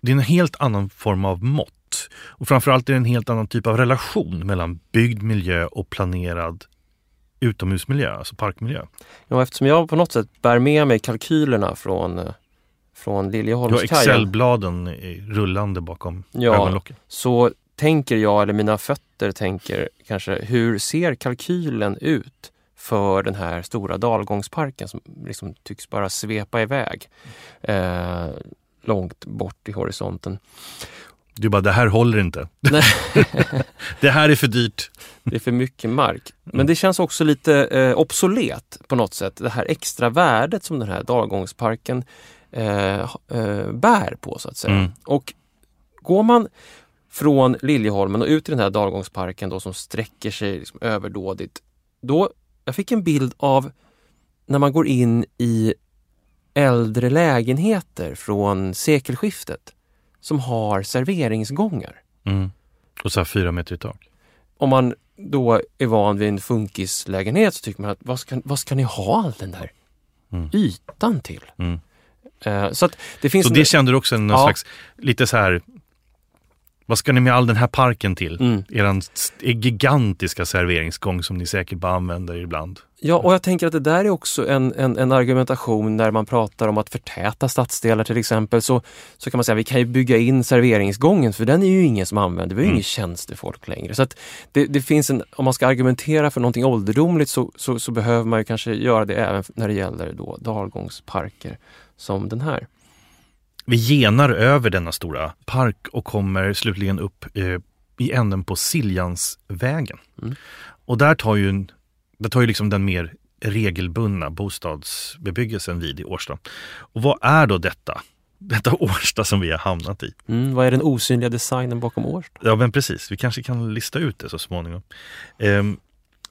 Det är en helt annan form av mått. Och framförallt är det en helt annan typ av relation mellan byggd miljö och planerad utomhusmiljö, alltså parkmiljö. Ja, eftersom jag på något sätt bär med mig kalkylerna från, eh, från Du har Liljeholmskajen Excelbladen rullande bakom Ja. ögonlocket. så tänker jag, eller mina fötter tänker kanske, hur ser kalkylen ut för den här stora dalgångsparken som liksom tycks bara svepa iväg eh, långt bort i horisonten. Du bara, det här håller inte. *laughs* Det här är för dyrt. Det är för mycket mark. Men det känns också lite eh, obsolet på något sätt. Det här extra värdet som den här dalgångsparken eh, eh, bär på så att säga. Mm. Och går man från Liljeholmen och ut i den här dalgångsparken då som sträcker sig liksom överdådigt. Då, jag fick en bild av när man går in i äldre lägenheter från sekelskiftet som har serveringsgångar. Mm. Och så här fyra meter i tak. om man då är van vid en funkislägenhet så tycker man att vad ska, vad ska ni ha all den där Mm. ytan till? Mm. Eh, så att det finns... Så en- det kände du också någon Ja. slags, lite så här, vad ska ni med all den här parken till? mm. St- gigantiska serveringsgång som ni säkert bara använder ibland. Ja, och jag tänker att det där är också en, en, en argumentation när man pratar om att förtäta stadsdelar till exempel. Så, så kan man säga vi kan ju bygga in serveringsgången för den är ju ingen som använder. Vi har ju Mm. ingen tjänstefolk längre. Så att det, det finns en, om man ska argumentera för någonting ålderdomligt så, så, så behöver man ju kanske göra det även när det gäller då dalgångsparker som den här. Vi genar över denna stora park och kommer slutligen upp eh, i änden på Siljansvägen. Mm. Och där tar ju, en- där tar ju liksom den mer regelbundna bostadsbebyggelsen vid i Årsta. Och vad är då detta? Detta *laughs* Årsta som vi har hamnat i. Mm, vad är den osynliga designen bakom Årsta? Ja men precis, vi kanske kan lista ut det så småningom. Ehm,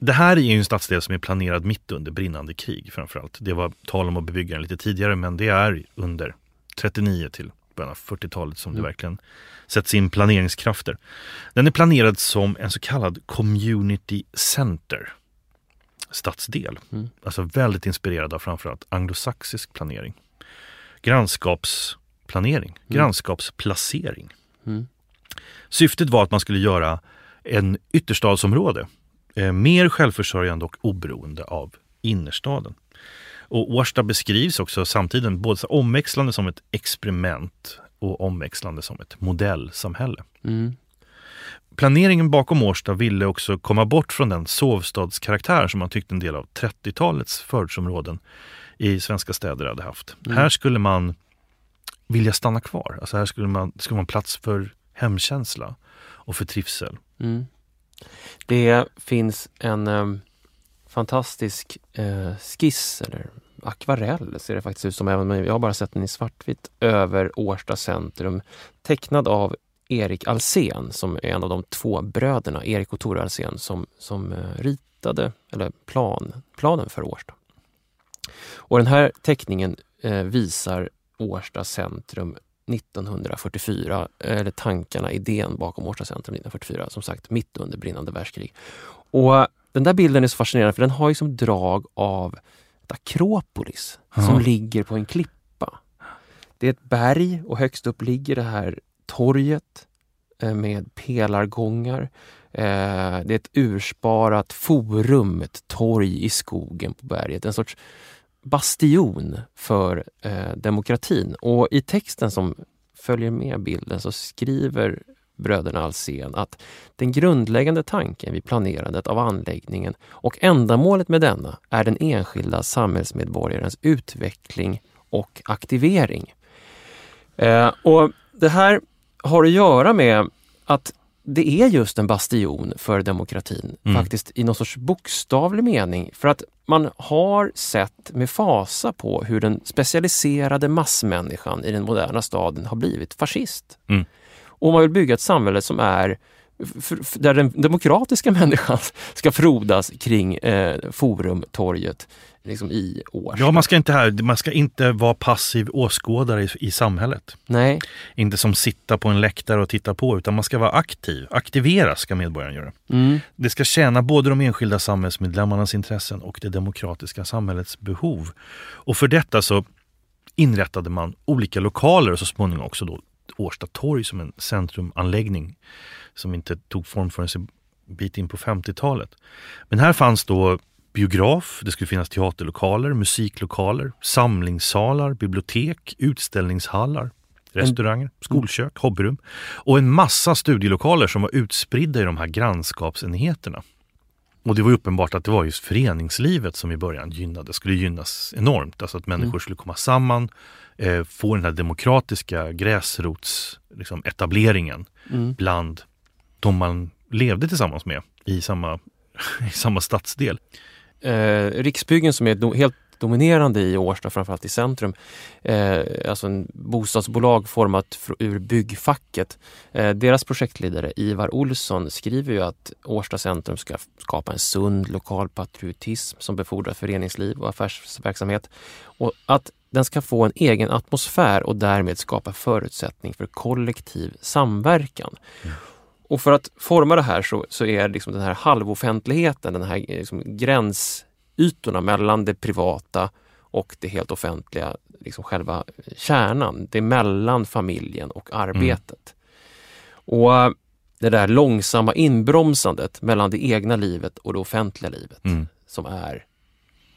det här är ju en stadsdel som är planerad mitt under brinnande krig framförallt. Det var tal om att bebygga den lite tidigare men det är under 39 till början av 40-talet som det Mm. verkligen sätts in planeringskrafter. Den är planerad som en så kallad community center. stadsdel. Mm. Alltså väldigt inspirerad av framförallt anglosaxisk planering. Grannskapsplanering, mm. grannskapsplacering. Mm. Syftet var att man skulle göra en ytterstadsområde eh, mer självförsörjande och oberoende av innerstaden. Och Årsta beskrivs också samtidigt både omväxlande som ett experiment och omväxlande som ett modellsamhälle. Mm. Planeringen bakom Årsta ville också komma bort från den sovstadskaraktär som man tyckte en del av 30-talets förortsområden i svenska städer hade haft. Mm. Här skulle man vilja stanna kvar. Alltså här skulle man, skulle man plats för hemkänsla och för trivsel. Mm. Det finns en eh, fantastisk eh, skiss eller akvarell ser det faktiskt ut som, även jag har bara sett den i svartvitt, över Årsta centrum tecknad av Erik Alsen som är en av de två bröderna, Erik och Tore Alsen, som, som eh, ritade eller plan, planen för Årsta. Och den här teckningen eh, visar Årsta centrum 1944, eller tankarna, idén bakom Årsta centrum 1944, som sagt mitt under brinnande världskrig. Och den där bilden är så fascinerande för den har ju som drag av ett Akropolis mm. som ligger på en klippa. Det är ett berg och högst upp ligger det här torget eh, med pelargångar. Eh, det är ett ursparat forum, ett torg i skogen på berget. En sorts bastion för eh, demokratin. Och i texten som följer med bilden så skriver bröderna Alsen att den grundläggande tanken vid planerandet av anläggningen och ändamålet med denna är den enskilda samhällsmedborgarens utveckling och aktivering. Eh, och Det här har att göra med att det är just en bastion för demokratin, mm. faktiskt i någon sorts bokstavlig mening. För att man har sett med fasa på hur den specialiserade massmänniskan i den moderna staden har blivit fascist. Mm. Och man vill bygga ett samhälle som är där den demokratiska *laughs* människan ska frodas kring eh, Forumtorget liksom i år. Ja, man ska inte, här, man ska inte vara passiv åskådare i, i samhället. Nej. Inte som sitta på en läktare och titta på, utan man ska vara aktiv. Aktiveras ska medborgaren göra. Mm. Det ska tjäna både de enskilda samhällsmedlemmarnas intressen och det demokratiska samhällets behov. Och för detta så inrättade man olika lokaler och så småningom också då Årsta torg som en centrumanläggning som inte tog form förrän en bit in på 50-talet. Men här fanns då biograf, det skulle finnas teaterlokaler, musiklokaler, samlingssalar, bibliotek, utställningshallar, restauranger, skolkök, hobbyrum och en massa studielokaler som var utspridda i de här grannskapsenheterna. Och det var uppenbart att det var just föreningslivet som i början gynnade, skulle gynnas enormt. Alltså att människor mm. skulle komma samman, eh, få den här demokratiska gräsrotsetableringen liksom, mm. bland de man levde tillsammans med i samma, *laughs* i samma stadsdel. Eh, Riksbyggen som är do, helt dominerande i Årsta, framförallt i centrum. Eh, alltså en bostadsbolag format ur byggfacket. Eh, deras projektledare Ivar Olsson skriver ju att Årsta centrum ska skapa en sund lokal patriotism som befordrar föreningsliv och affärsverksamhet. Och att den ska få en egen atmosfär och därmed skapa förutsättning för kollektiv samverkan. Mm. Och för att forma det här så, så är liksom den här halvoffentligheten, den här liksom gränsytorna mellan det privata och det helt offentliga, liksom själva kärnan. Det är mellan familjen och arbetet. Mm. Och det där långsamma inbromsandet mellan det egna livet och det offentliga livet mm. som är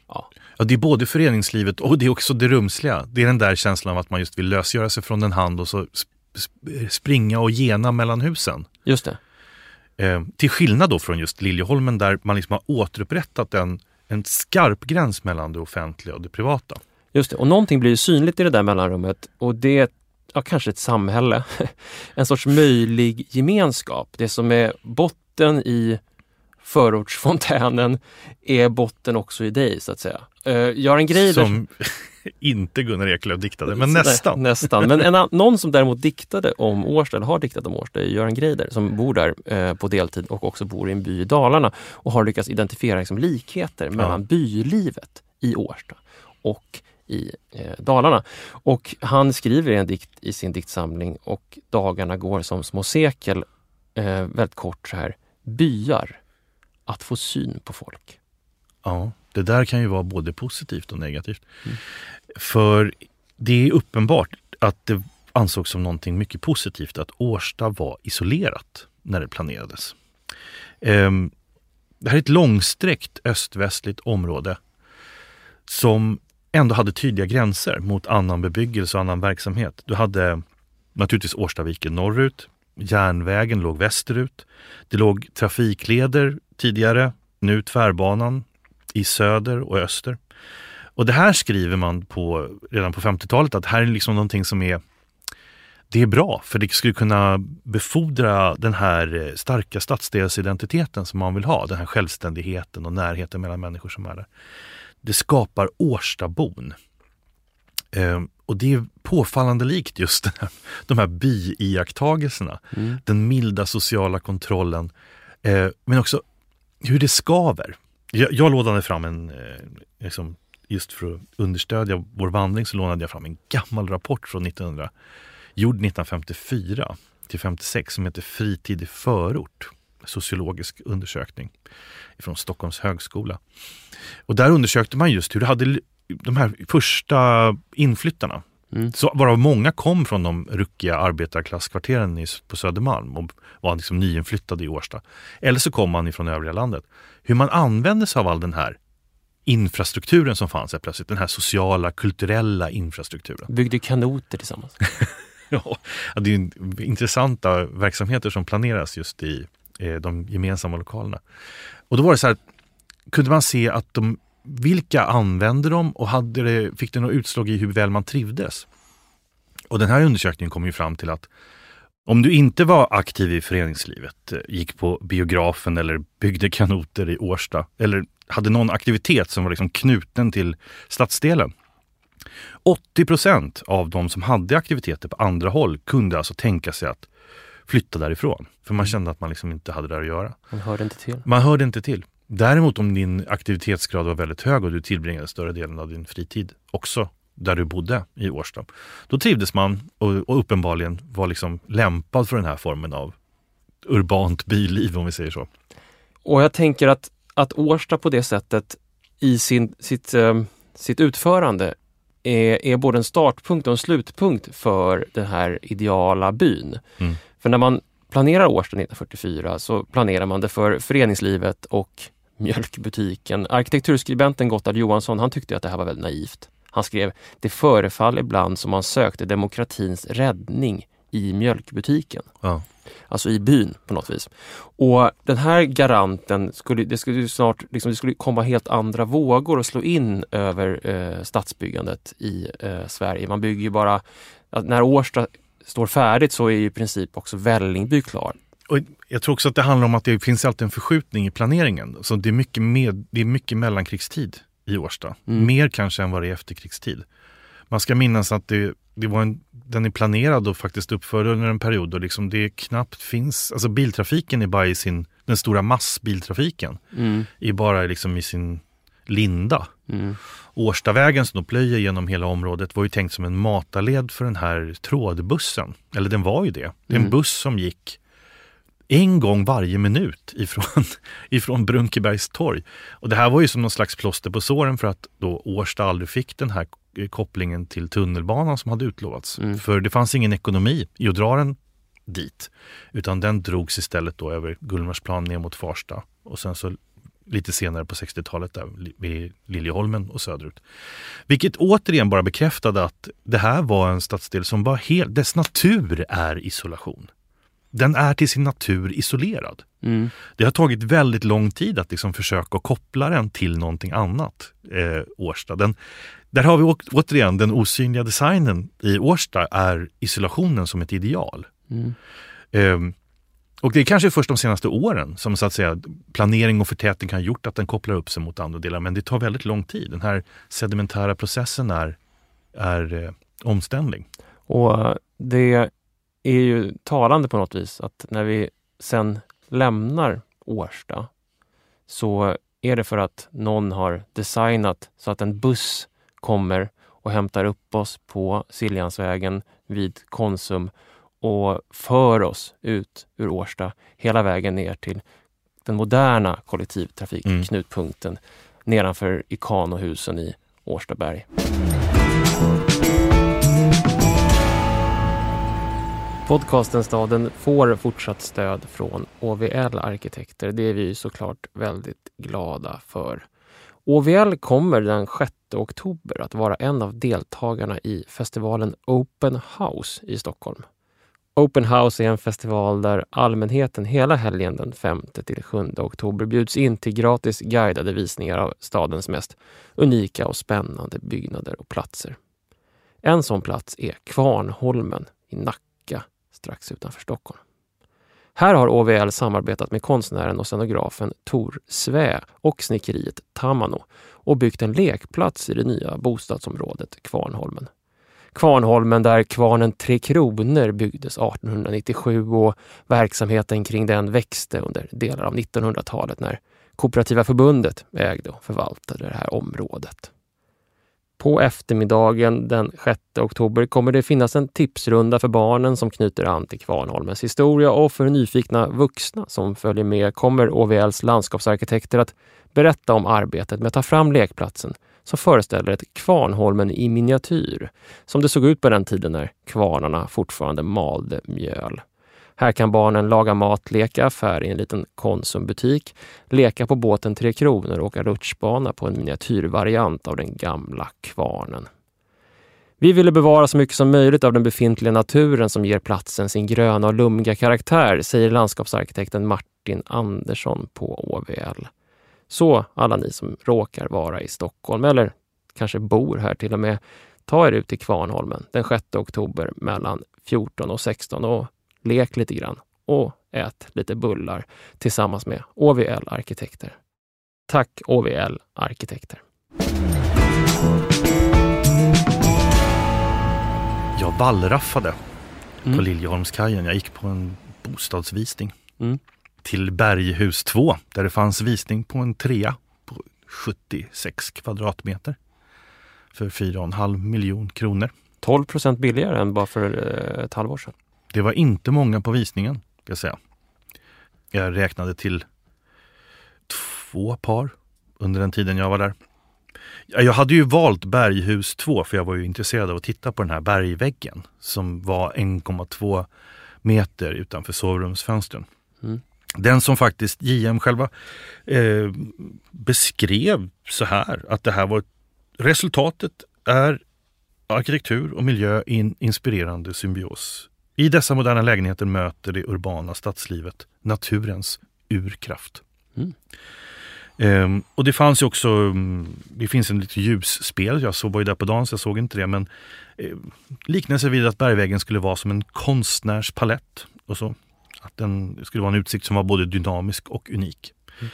Ja. ja, det är både föreningslivet och det är också det rumsliga. Det är den där känslan av att man just vill lösgöra sig från en hand och så springa och gena mellan husen. Just det. Eh, till skillnad då från just Liljeholmen där man liksom har återupprättat en, en skarp gräns mellan det offentliga och det privata. Just det, och någonting blir synligt i det där mellanrummet och det är ja, kanske ett samhälle. *laughs* en sorts möjlig gemenskap. Det som är botten i förortsfontänen är botten också i dig så att säga. Uh, Göran Greider... Som *laughs* inte Gunnar Eklöf diktade, men nästan. Nej, nästan. Men en, *laughs* någon som däremot diktade om Årsta, eller har diktat om Årsta, är Göran Greider som bor där eh, på deltid och också bor i en by i Dalarna och har lyckats identifiera liksom, likheter mellan ja. bylivet i Årsta och i eh, Dalarna. Och han skriver en dikt i sin diktsamling och dagarna går som små sekel, eh, väldigt kort så här, byar, att få syn på folk. Ja, det där kan ju vara både positivt och negativt. Mm. För det är uppenbart att det ansågs som någonting mycket positivt att Årsta var isolerat när det planerades. Ehm, det här är ett långsträckt öst-västligt område som ändå hade tydliga gränser mot annan bebyggelse och annan verksamhet. Du hade naturligtvis Årstaviken norrut, järnvägen låg västerut. Det låg trafikleder tidigare, nu tvärbanan i söder och öster. Och det här skriver man på redan på 50-talet att här är liksom någonting som är det är bra för det skulle kunna befordra den här eh, starka stadsdelsidentiteten som man vill ha. Den här självständigheten och närheten mellan människor som är där. Det skapar Årstabon. Ehm, och det är påfallande likt just här, de här biiakttagelserna. Mm. Den milda sociala kontrollen. Ehm, men också hur det skaver. Jag, jag lånade fram en, eh, liksom, just för att understödja vår vandring så lånade jag fram en gammal rapport från 1900, gjord 1954 till 56 som heter Fritid i förort. Sociologisk undersökning från Stockholms högskola. Och där undersökte man just hur det hade de här första inflyttarna, mm. så, varav många kom från de ruckiga arbetarklasskvarteren på Södermalm och var liksom nyinflyttade i Årsta. Eller så kom man ifrån övriga landet. Hur man använde sig av all den här infrastrukturen som fanns här plötsligt, den här sociala, kulturella infrastrukturen. Byggde kanoter tillsammans. *laughs* ja, det är intressanta verksamheter som planeras just i eh, de gemensamma lokalerna. Och då var det så här, kunde man se att de vilka använde de och hade det, fick det något utslag i hur väl man trivdes? Och den här undersökningen kom ju fram till att om du inte var aktiv i föreningslivet, eh, gick på biografen eller byggde kanoter i Årsta eller hade någon aktivitet som var liksom knuten till stadsdelen. 80 procent av de som hade aktiviteter på andra håll kunde alltså tänka sig att flytta därifrån. För man mm. kände att man liksom inte hade där att göra. Man hörde inte till. Man hörde inte till. Däremot om din aktivitetsgrad var väldigt hög och du tillbringade större delen av din fritid också där du bodde i Årsta. Då trivdes man och, och uppenbarligen var liksom lämpad för den här formen av urbant byliv om vi säger så. Och jag tänker att, att Årsta på det sättet i sin, sitt, eh, sitt utförande är, är både en startpunkt och en slutpunkt för den här ideala byn. Mm. För när man planerar Årsta 1944 så planerar man det för föreningslivet och mjölkbutiken. Arkitekturskribenten Gotthard Johansson han tyckte att det här var väldigt naivt. Han skrev Det förefaller ibland som man sökte demokratins räddning i mjölkbutiken. Ja. Alltså i byn på något vis. Och den här garanten, skulle, det skulle snart liksom, det skulle komma helt andra vågor och slå in över eh, stadsbyggandet i eh, Sverige. Man bygger ju bara, när Årsta står färdigt så är i princip också Vällingby klar. Och jag tror också att det handlar om att det finns alltid en förskjutning i planeringen. Så det är mycket, med, det är mycket mellankrigstid i Årsta. Mm. Mer kanske än vad det är efterkrigstid. Man ska minnas att det, det var en, den är planerad och faktiskt uppförd under en period då liksom det knappt finns, alltså biltrafiken är bara i sin, den stora massbiltrafiken, mm. är bara liksom i sin linda. Mm. Årstavägen som då plöjer genom hela området var ju tänkt som en matarled för den här trådbussen. Eller den var ju det. Det är en mm. buss som gick en gång varje minut ifrån, *laughs* ifrån Brunkebergs torg. Och det här var ju som någon slags plåster på såren för att då Årsta aldrig fick den här kopplingen till tunnelbanan som hade utlovats. Mm. För det fanns ingen ekonomi i att dra den dit. Utan den drogs istället då över Gullmarsplan ner mot Farsta och sen så lite senare på 60-talet där vid Liljeholmen och söderut. Vilket återigen bara bekräftade att det här var en stadsdel som var helt, dess natur är isolation den är till sin natur isolerad. Mm. Det har tagit väldigt lång tid att liksom försöka koppla den till någonting annat, eh, Årsta. Den, där har vi återigen den osynliga designen i Årsta är isolationen som ett ideal. Mm. Eh, och det är kanske först de senaste åren som så att säga planering och förtätning har gjort att den kopplar upp sig mot andra delar. Men det tar väldigt lång tid. Den här sedimentära processen är, är eh, omständlig. Och det är ju talande på något vis att när vi sen lämnar Årsta så är det för att någon har designat så att en buss kommer och hämtar upp oss på Siljansvägen vid Konsum och för oss ut ur Årsta hela vägen ner till den moderna kollektivtrafikknutpunkten mm. nedanför Ikanohusen i Årstaberg. Podcasten Staden får fortsatt stöd från OVL Arkitekter. Det är vi såklart väldigt glada för. OVL kommer den 6 oktober att vara en av deltagarna i festivalen Open House i Stockholm. Open House är en festival där allmänheten hela helgen den 5 till 7 oktober bjuds in till gratis guidade visningar av stadens mest unika och spännande byggnader och platser. En sån plats är Kvarnholmen i Nacka strax utanför Stockholm. Här har OVL samarbetat med konstnären och scenografen Tor Svä och snickeriet Tamano och byggt en lekplats i det nya bostadsområdet Kvarnholmen. Kvarnholmen där kvarnen Tre Kronor byggdes 1897 och verksamheten kring den växte under delar av 1900-talet när Kooperativa förbundet ägde och förvaltade det här området. På eftermiddagen den 6 oktober kommer det finnas en tipsrunda för barnen som knyter an till Kvarnholmens historia och för nyfikna vuxna som följer med kommer OVLs landskapsarkitekter att berätta om arbetet med att ta fram lekplatsen som föreställer ett Kvarnholmen i miniatyr, som det såg ut på den tiden när kvarnarna fortfarande malde mjöl. Här kan barnen laga mat, leka affär i en liten Konsumbutik, leka på båten Tre Kronor och åka rutschbana på en miniatyrvariant av den gamla kvarnen. Vi ville bevara så mycket som möjligt av den befintliga naturen som ger platsen sin gröna och lummiga karaktär, säger landskapsarkitekten Martin Andersson på OVL. Så alla ni som råkar vara i Stockholm eller kanske bor här till och med, ta er ut till Kvarnholmen den 6 oktober mellan 14 och 16 och lek lite grann och ät lite bullar tillsammans med OVL Arkitekter. Tack OVL Arkitekter! Jag wallraffade Mm. på Liljeholmskajen. Jag gick på en bostadsvisning Mm. till Berghus 2 där det fanns visning på en trea på 76 kvadratmeter för 4,5 miljon kronor. 12 procent billigare än bara för eh, ett halvår sedan. Det var inte många på visningen, ska jag säga. Jag räknade till två par under den tiden jag var där. Ja, Jag hade ju valt Berghus 2 för jag var ju intresserad av att titta på den här bergväggen som var 1,2 meter utanför sovrumsfönstren. Mm. Den som faktiskt JM själva eh, beskrev så här att det här var resultatet är arkitektur och miljö i en inspirerande symbios. I dessa moderna lägenheter möter det urbana stadslivet naturens urkraft. Mm. Ehm, och det fanns ju också, mm, det finns en lite ljusspel, jag såg, var ju där på dagen så jag såg inte det, men eh, liknelse vid att bergväggen skulle vara som en konstnärspalett och så. Att den skulle vara en utsikt som var både dynamisk och unik. Mm.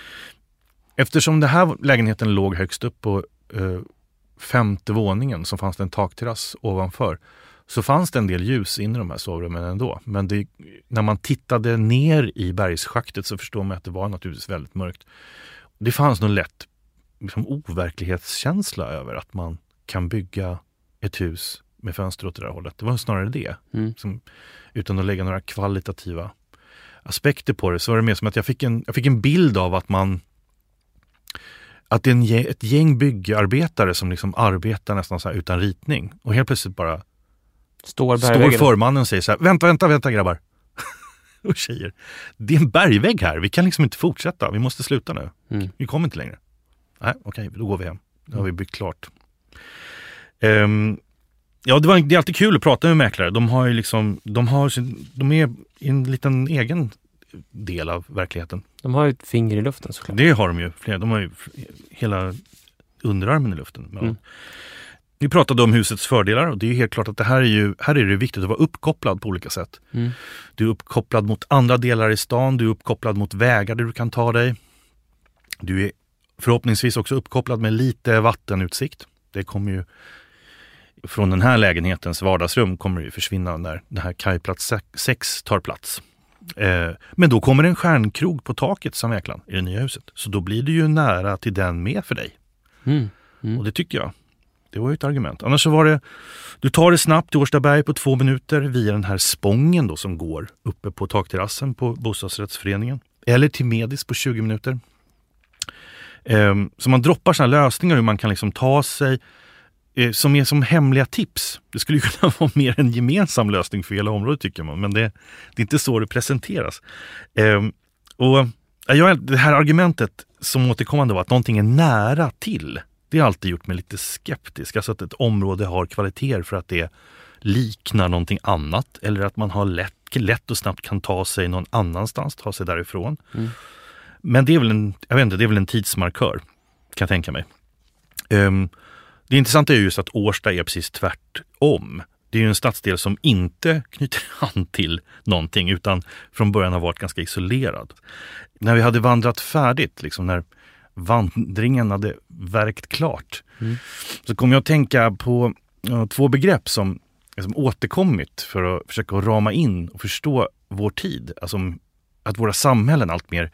Eftersom den här lägenheten låg högst upp på eh, femte våningen så fanns det en takterrass ovanför. Så fanns det en del ljus in i de här sovrummen ändå. Men det, när man tittade ner i bergsschaktet så förstår man att det var naturligtvis väldigt mörkt. Det fanns nog lätt liksom, overklighetskänsla över att man kan bygga ett hus med fönster åt det där hållet. Det var snarare det. Mm. Som, utan att lägga några kvalitativa aspekter på det så var det mer som att jag fick en, jag fick en bild av att man att det är en, ett gäng byggarbetare som liksom arbetar nästan utan ritning och helt plötsligt bara Står står förmannen och säger så här, vänta, vänta, vänta grabbar. *laughs* och tjejer, det är en bergvägg här, vi kan liksom inte fortsätta, vi måste sluta nu. Mm. Vi kommer inte längre. Nej, okej, då går vi hem. Då har vi byggt klart. Ehm, ja, det, var, det är alltid kul att prata med mäklare. De har ju liksom, de har sin, de är i en liten egen del av verkligheten. De har ju ett finger i luften såklart. Det har de ju. Flera. De har ju hela underarmen i luften. Mm. Vi pratade om husets fördelar och det är helt klart att det här är ju, här är det viktigt att vara uppkopplad på olika sätt. Mm. Du är uppkopplad mot andra delar i stan, du är uppkopplad mot vägar där du kan ta dig. Du är förhoppningsvis också uppkopplad med lite vattenutsikt. Det kommer ju från den här lägenhetens vardagsrum kommer det ju försvinna när den här kajplats 6 tar plats. Eh, men då kommer en stjärnkrog på taket som Mäklaren i det nya huset. Så då blir det ju nära till den med för dig. Mm. Mm. Och det tycker jag. Det var ju ett argument. Annars så var det, du tar det snabbt till Årstaberg på två minuter via den här spången då som går uppe på takterrassen på bostadsrättsföreningen. Eller till Medis på 20 minuter. Ehm, så man droppar sådana lösningar hur man kan liksom ta sig eh, som är som hemliga tips. Det skulle *laughs* kunna vara mer en gemensam lösning för hela området tycker man, men det, det är inte så det presenteras. Ehm, och ja, Det här argumentet som återkommande var att någonting är nära till. Det har alltid gjort mig lite skeptisk. Alltså att ett område har kvaliteter för att det liknar någonting annat eller att man har lätt, lätt och snabbt kan ta sig någon annanstans, ta sig därifrån. Mm. Men det är väl en, jag vet inte, det är väl en tidsmarkör, kan jag tänka mig. Um, det intressanta är just att Årsta är precis tvärtom. Det är ju en stadsdel som inte knyter *laughs* an till någonting utan från början har varit ganska isolerad. När vi hade vandrat färdigt, liksom när vandringen hade verkt klart, mm. så kom jag att tänka på två begrepp som liksom, återkommit för att försöka rama in och förstå vår tid. Alltså att våra samhällen alltmer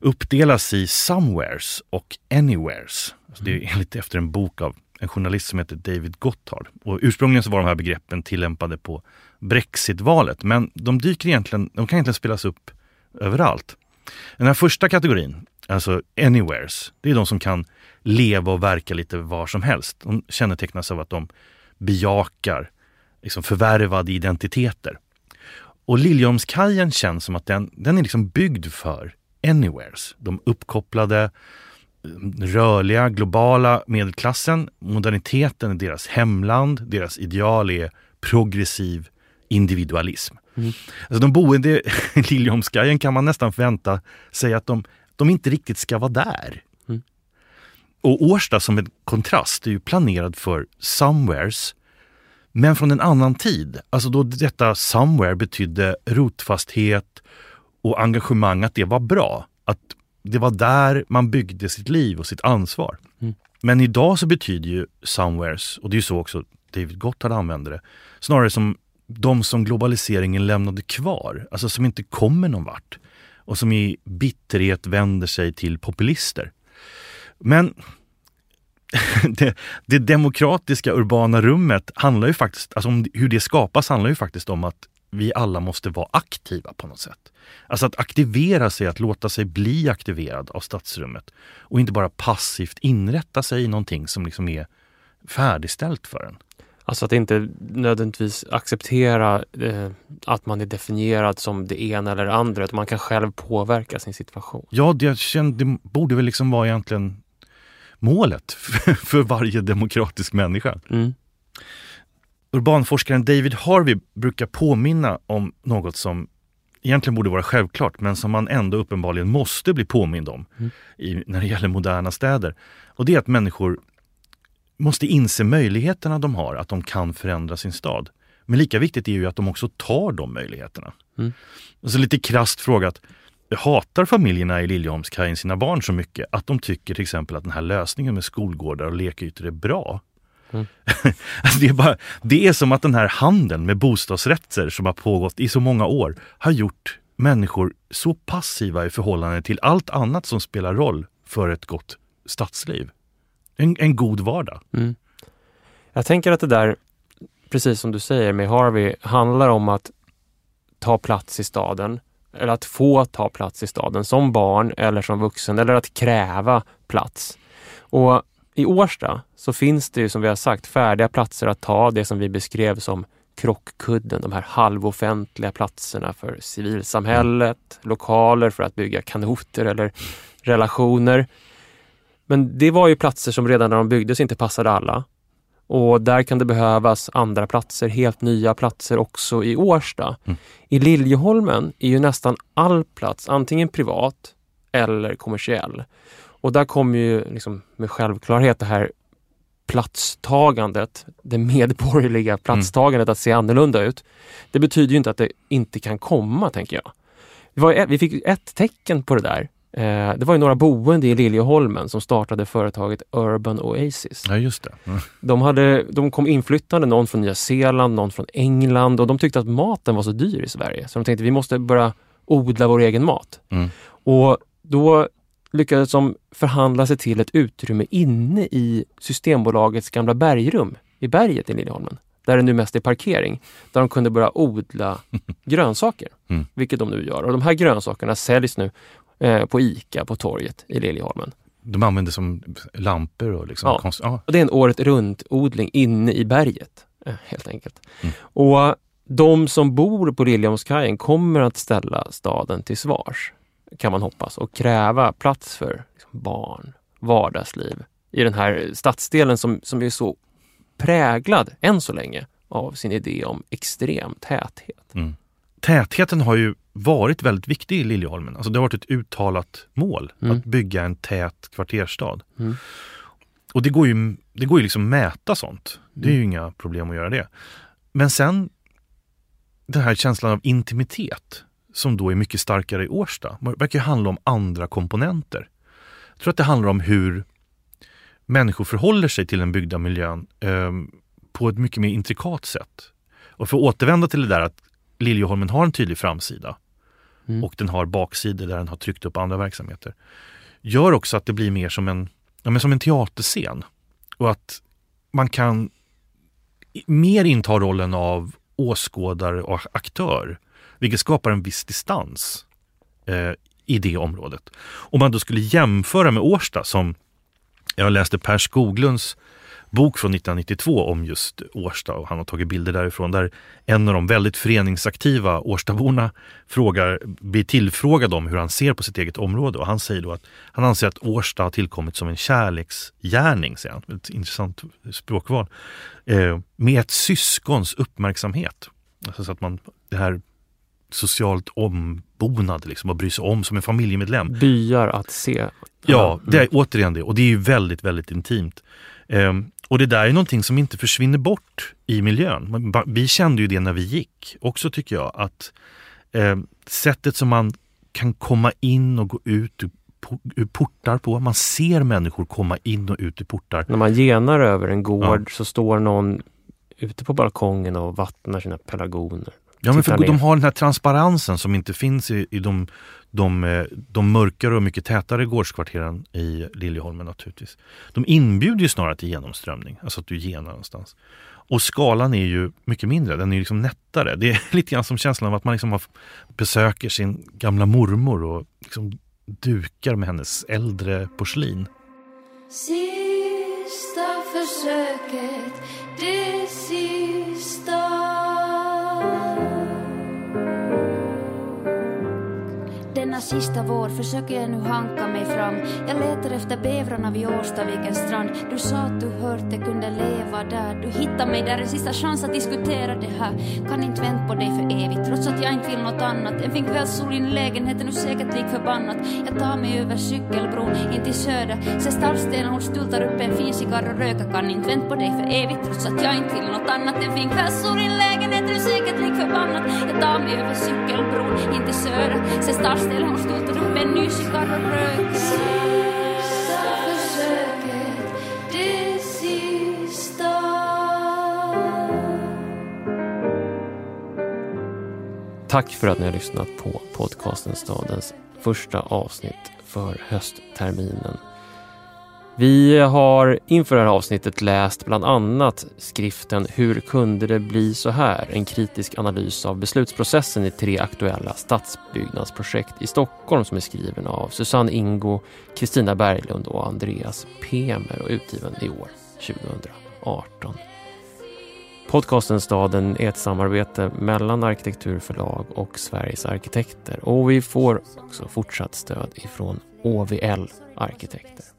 uppdelas i somewheres och anywheres. Alltså det är mm. enligt efter en bok av en journalist som heter David Gotthard. Och ursprungligen så var de här begreppen tillämpade på Brexitvalet, men de dyker egentligen, de kan egentligen spelas upp överallt. Den här första kategorin, alltså anywheres, det är de som kan leva och verka lite var som helst. De kännetecknas av att de bejakar liksom förvärvade identiteter. Och Liljeholmskajen känns som att den, den är liksom byggd för anywheres. De uppkopplade, rörliga, globala medelklassen. Moderniteten är deras hemland. Deras ideal är progressiv individualism. Mm. Alltså de boende i *laughs* Liljeholmskajen kan man nästan förvänta sig att de, de inte riktigt ska vara där. Mm. Och Årsta som en kontrast är ju planerad för somewheres men från en annan tid. Alltså då detta somewhere betydde rotfasthet och engagemang, att det var bra. Att det var där man byggde sitt liv och sitt ansvar. Mm. Men idag så betyder ju somewheres, och det är ju så också David Gotthard använder det, snarare som de som globaliseringen lämnade kvar, alltså som inte kommer någon vart och som i bitterhet vänder sig till populister. Men *laughs* det, det, demokratiska urbana rummet handlar ju faktiskt, alltså om hur det skapas handlar ju faktiskt om att vi alla måste vara aktiva på något sätt. Alltså att aktivera sig, att låta sig bli aktiverad av stadsrummet och inte bara passivt inrätta sig i någonting som liksom är färdigställt för en. Alltså att inte nödvändigtvis acceptera eh, att man är definierad som det ena eller det andra, utan man kan själv påverka sin situation. Ja, det, kände, det borde väl liksom vara egentligen målet *laughs* för varje demokratisk människa. Mm. Urbanforskaren David Harvey brukar påminna om något som egentligen borde vara självklart men som man ändå uppenbarligen måste bli påmind om mm. i, när det gäller moderna städer. Och det är att människor måste inse möjligheterna de har, att de kan förändra sin stad. Men lika viktigt är ju att de också tar de möjligheterna. Mm. Så lite krast frågat, hatar familjerna i Liljeholmskajen sina barn så mycket att de tycker till exempel att den här lösningen med skolgårdar och lekytor är bra. Mm. *laughs* alltså det, är bara, det är som att den här handeln med bostadsrätter som har pågått i så många år har gjort människor så passiva i förhållande till allt annat som spelar roll för ett gott stadsliv. En, en god vardag. Mm. Jag tänker att det där, precis som du säger med Harvey, handlar om att ta plats i staden eller att få ta plats i staden som barn eller som vuxen eller att kräva plats. Och i Årsta så finns det ju som vi har sagt färdiga platser att ta, det som vi beskrev som krockkudden, de här halvoffentliga platserna för civilsamhället, lokaler för att bygga kanoter eller relationer. Men det var ju platser som redan när de byggdes inte passade alla. Och där kan det behövas andra platser, helt nya platser också i Årsta. Mm. I Liljeholmen är ju nästan all plats antingen privat eller kommersiell. Och där kommer ju liksom med självklarhet det här platstagandet, det medborgerliga mm. platstagandet mm. att se annorlunda ut. Det betyder ju inte att det inte kan komma, tänker jag. Vi, var, vi fick ett tecken på det där Eh, det var ju några boende i Liljeholmen som startade företaget Urban Oasis. Ja, just det. Mm. De, hade, de kom inflyttande, någon från Nya Zeeland, någon från England och de tyckte att maten var så dyr i Sverige. Så de tänkte att vi måste börja odla vår egen mat. Mm. Och då lyckades de förhandla sig till ett utrymme inne i Systembolagets gamla bergrum i berget i Liljeholmen där det nu mest är parkering, där de kunde börja odla *laughs* grönsaker, mm. vilket de nu gör. Och de här grönsakerna säljs nu eh, på ICA på torget i Liljeholmen. de använder som lampor och liksom ja. konst, ja. Och det är en året runt-odling inne i berget, eh, helt enkelt. Mm. Och de som bor på Liljeholmskajen kommer att ställa staden till svars, kan man hoppas, och kräva plats för liksom, barn, vardagsliv i den här stadsdelen som, som är så präglad, än så länge, av sin idé om extrem täthet. Mm. Tätheten har ju varit väldigt viktig i Liljeholmen. Alltså det har varit ett uttalat mål mm. att bygga en tät kvarterstad. Mm. Och det går ju, det går ju liksom att mäta sånt. Det är ju mm. inga problem att göra det. Men sen den här känslan av intimitet som då är mycket starkare i Årsta. Verkar handla om andra komponenter. Jag tror att det handlar om hur människor förhåller sig till den byggda miljön eh, på ett mycket mer intrikat sätt. Och för att återvända till det där att Liljeholmen har en tydlig framsida mm. och den har baksidor där den har tryckt upp andra verksamheter. Gör också att det blir mer som en, ja, men som en teaterscen. Och att man kan mer inta rollen av åskådare och aktör. Vilket skapar en viss distans eh, i det området. Om man då skulle jämföra med Årsta som jag läste Per Skoglunds bok från 1992 om just Årsta och han har tagit bilder därifrån där en av de väldigt föreningsaktiva Årstaborna frågar, blir tillfrågad om hur han ser på sitt eget område och han säger då att han anser att Årsta har tillkommit som en kärleksgärning, säger han. Ett intressant språkval. Eh, med ett syskons uppmärksamhet. Alltså så att man, det här socialt ombonad liksom, och bry sig om som en familjemedlem. Byar att se. Ja, det är återigen det och det är ju väldigt, väldigt intimt. Um, och det där är någonting som inte försvinner bort i miljön. Vi kände ju det när vi gick också tycker jag att eh, sättet som man kan komma in och gå ut ur portar på. Man ser människor komma in och ut ur portar. När man genar över en gård ja. så står någon ute på balkongen och vattnar sina pelargoner. Ja, men för de har den här transparensen som inte finns i, i de, de, eh, de mörkare och mycket tätare gårdskvarteren i Liljeholmen naturligtvis. De inbjuder ju snarare till genomströmning, alltså att du genar någonstans. Och skalan är ju mycket mindre, den är liksom nättare. Det är *laughs* lite grann som känslan av att man liksom besöker sin gamla mormor och liksom dukar med hennes äldre porslin. Sista försöket, det sista Denna sista vår försöker jag nu hanka mig fram. Jag letar efter bävrarna vid Årstavikens strand. Du sa att du hört det kunde leva där. Du hittade mig där, en sista chans att diskutera det här. Kan inte vänta på dig för evigt, trots att jag inte vill något annat. En fin kvällssol i lägenheten, nu säkert lik förbannat. Jag tar mig över cykelbron in till söder. Ser stallstenen, hon stultar upp en fin cigarr och röka. Kan inte vänta på dig för evigt, trots att jag inte vill något annat. En fin kvällssol i lägenheten, nu säkert lik förbannat. Jag tar mig över cykelbron in till söder. Ser stallstenen hon stod upp en ny cigarr och rök. Sista försöket, det sista. Tack för att ni har lyssnat på podcasten Stadens första avsnitt för höstterminen. Vi har inför det här avsnittet läst bland annat skriften Hur kunde det bli så här? En kritisk analys av beslutsprocessen i tre aktuella stadsbyggnadsprojekt i Stockholm som är skriven av Susanne Ingo, Kristina Berglund och Andreas Pemer och utgiven i år, 2018. Podcasten Staden är ett samarbete mellan Arkitekturförlag och Sveriges arkitekter och vi får också fortsatt stöd ifrån OVL Arkitekter.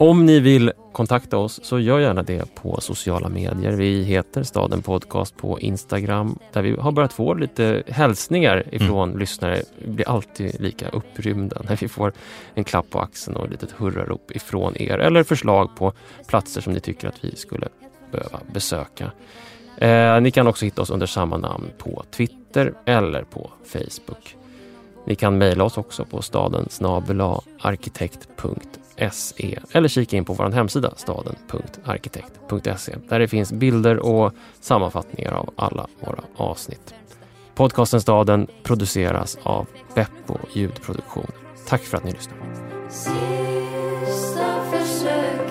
Om ni vill kontakta oss så gör gärna det på sociala medier. Vi heter Staden Podcast på Instagram där vi har börjat få lite hälsningar ifrån mm. lyssnare. Vi blir alltid lika upprymda när vi får en klapp på axeln och ett litet hurrarop ifrån er eller förslag på platser som ni tycker att vi skulle behöva besöka. Eh, ni kan också hitta oss under samma namn på Twitter eller på Facebook. Ni kan mejla oss också på staden arkitekt.se staden.se eller kika in på vår hemsida staden.arkitekt.se där det finns bilder och sammanfattningar av alla våra avsnitt. Podcasten Staden produceras av Beppo ljudproduktion. Tack för att ni lyssnar. Sista försöket,